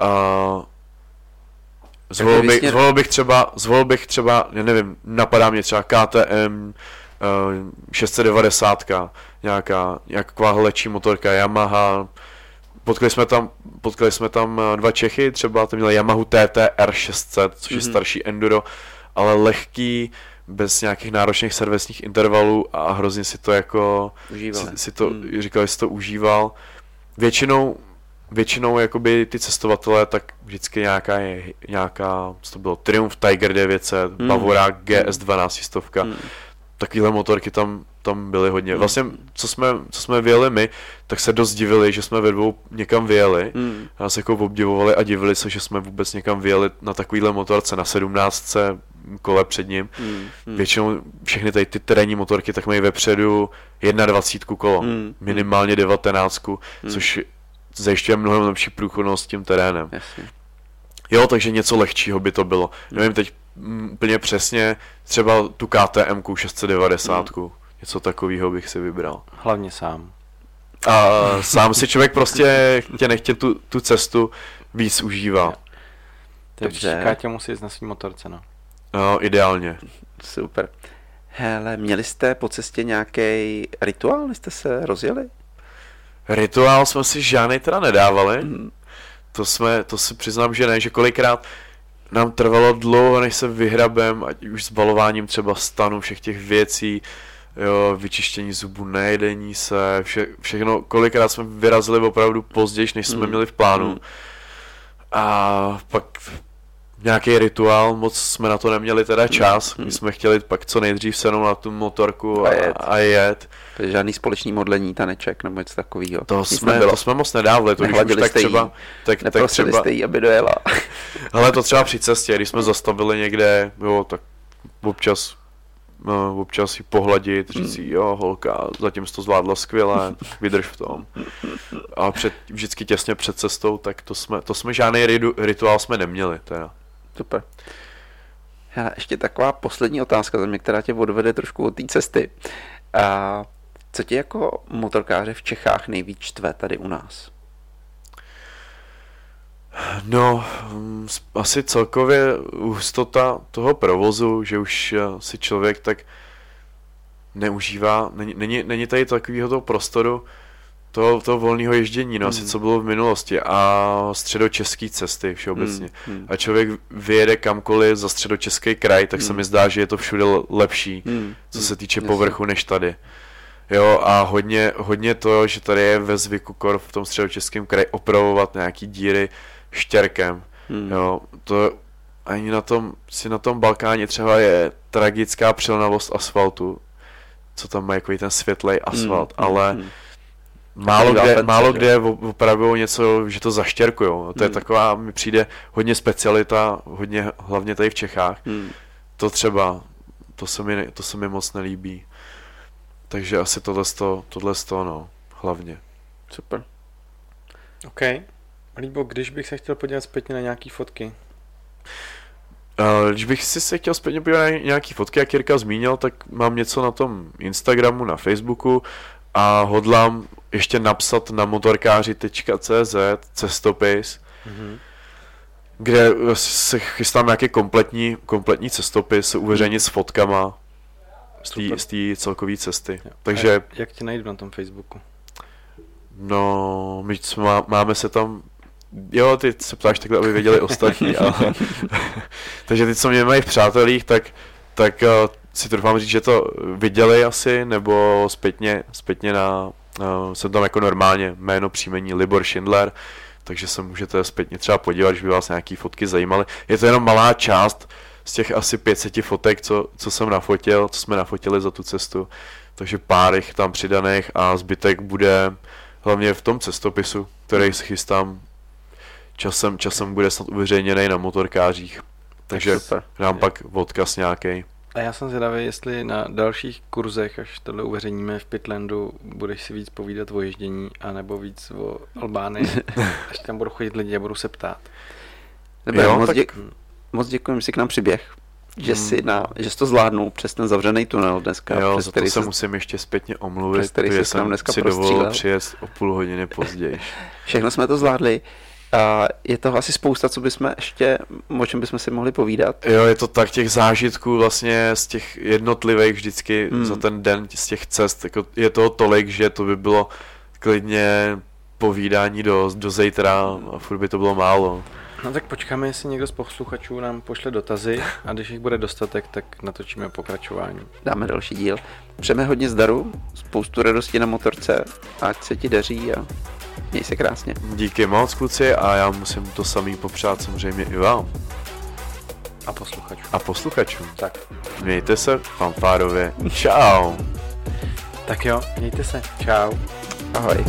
Uh, zvolil, bych, zvolil bych třeba, zvolil bych třeba, já nevím, napadá mě třeba KTM uh, 690, nějaká, nějaká hlečí motorka, Yamaha, potkali jsme tam, potkali jsme tam dva Čechy, třeba to měl Yamaha TTR 600, což mm-hmm. je starší enduro, ale lehký, bez nějakých náročných servisních intervalů a hrozně si to jako si, si to, hmm. říkal, že si to užíval. Většinou, většinou jakoby ty cestovatelé, tak vždycky nějaká je, nějaká, co to bylo, Triumph Tiger 900, hmm. Bavora GS 12 stovka, hmm. Takovéhle motorky tam, tam byly hodně. Vlastně, co jsme, co jsme vyjeli my, tak se dost divili, že jsme ve dvou někam vyjeli. Hmm. Nás jako obdivovali a divili se, že jsme vůbec někam vyjeli na takovýhle motorce, na 17 kole před ním. Mm, mm. Většinou všechny tady ty terénní motorky tak mají vepředu 21 kolo, mm, minimálně 19, mm. což zajišťuje mnohem lepší průchodnost tím terénem. Jasně. Jo, takže něco lehčího by to bylo. Mm. Nevím teď mm, úplně přesně, třeba tu KTM 690, mm. něco takového bych si vybral. Hlavně sám. A sám si člověk prostě tě nechtě tu, tu cestu víc užívá. Takže Káťa musí jít na svý motorce, no. No, ideálně. Super. Hele, měli jste po cestě nějaký rituál, jste se rozjeli? Rituál jsme si žádný teda nedávali. Mm. To jsme, to si přiznám, že ne, že kolikrát nám trvalo dlouho, než se vyhrabem, ať už s balováním třeba stanu, všech těch věcí, jo, vyčištění zubů, nejedení se, vše, všechno, kolikrát jsme vyrazili opravdu později, než jsme mm. měli v plánu. Mm. A pak nějaký rituál, moc jsme na to neměli teda čas, my jsme chtěli pak co nejdřív senou na tu motorku a, a jet. A jet. Žádný společný modlení, taneček nebo něco takového. To, jsme, to jsme moc nedávali, to když už tak třeba, tak, tak třeba, jste jí, aby dojela. <laughs> ale to třeba při cestě, když jsme zastavili někde, jo, tak občas no, občas si pohladit, říct si, jo, holka, zatím jsi to zvládla skvěle, vydrž v tom. A před, vždycky těsně před cestou, tak to jsme, to jsme žádný ritu, rituál jsme neměli, teda. Super. Já ještě taková poslední otázka za mě, která tě odvede trošku od té cesty. A co tě jako motorkáře v Čechách nejvíc čtve tady u nás? No, mm, asi celkově hustota toho provozu, že už eh, si člověk tak neužívá, není, není, není tady takového toho prostoru, toho, toho volného ježdění, no, mm. asi co bylo v minulosti a středočeský cesty všeobecně. Mm. Mm. A člověk vyjede kamkoliv za středočeský kraj, tak mm. se mi zdá, že je to všude lepší, mm. co se týče mm. povrchu, než tady. Jo, a hodně, hodně to, že tady je ve zvyku kor v tom středočeském kraji opravovat nějaký díry, štěrkem. Hmm. Jo, to ani na tom, si na tom Balkáně třeba je tragická přilnavost asfaltu, co tam má jako ten světlej asfalt, hmm. ale hmm. Málo kde, málo kde opravdu něco, že to zaštěrkujou. To je hmm. taková, mi přijde hodně specialita, hodně hlavně tady v Čechách. Hmm. To třeba, to se mi, to se mi moc nelíbí. Takže asi tohle, tohle, no, hlavně. Super. OK. Líbo, když bych se chtěl podívat zpětně na nějaké fotky? Uh, když bych si se chtěl zpětně podívat na nějaké fotky, jak Jirka zmínil, tak mám něco na tom Instagramu, na Facebooku a hodlám ještě napsat na motorkáři.cz cestopis, mm-hmm. kde se chystám nějaký kompletní, kompletní cestopis uveřejnit s fotkama z té celkové cesty. Jo. Takže... A jak tě najdu na tom Facebooku? No, my jsme, máme se tam Jo, ty se ptáš takhle, aby věděli ostatní, <laughs> ale... <laughs> Takže ty, co mě mají v přátelích, tak, tak uh, si trvám říct, že to viděli asi, nebo zpětně, zpětně na... Uh, jsem tam jako normálně jméno, příjmení Libor Schindler, takže se můžete zpětně třeba podívat, když by vás nějaký fotky zajímaly. Je to jenom malá část z těch asi 500 fotek, co, co jsem nafotil, co jsme nafotili za tu cestu, takže pár jich tam přidaných a zbytek bude hlavně v tom cestopisu, který si chystám časem, časem bude snad uveřejněný na motorkářích. Takže dám je. pak odkaz nějaký. A já jsem zvědavý, jestli na dalších kurzech, až tohle uveřejníme v Pitlandu, budeš si víc povídat o ježdění, anebo víc o Albánii, <laughs> až tam budou chodit lidi a budu se ptát. Dobré, jo, moc, tak... děk, moc děkuji, že jsi k nám přiběh. Že, hmm. si na, že jsi to zvládnul přes ten zavřený tunel dneska. Jo, přes za to se musím ještě zpětně omluvit, protože jsem dneska si dovolil přijet o půl hodiny později. Všechno jsme to zvládli. A je to asi spousta, co bychom ještě, o čem bychom si mohli povídat. Jo, je to tak těch zážitků vlastně z těch jednotlivých vždycky hmm. za ten den z těch cest, jako je toho tolik, že to by bylo klidně povídání do, do zítra a furt by to bylo málo. No tak počkáme, jestli někdo z posluchačů nám pošle dotazy a když jich bude dostatek, tak natočíme pokračování. Dáme další díl. Přejeme hodně zdaru, spoustu radosti na motorce, ať se ti daří a Měj se krásně. Díky moc, kluci, a já musím to samý popřát samozřejmě i vám. A posluchačům. A posluchačům. Tak. Mějte se fanfárově. Čau. Tak jo, mějte se. Čau. Ahoj.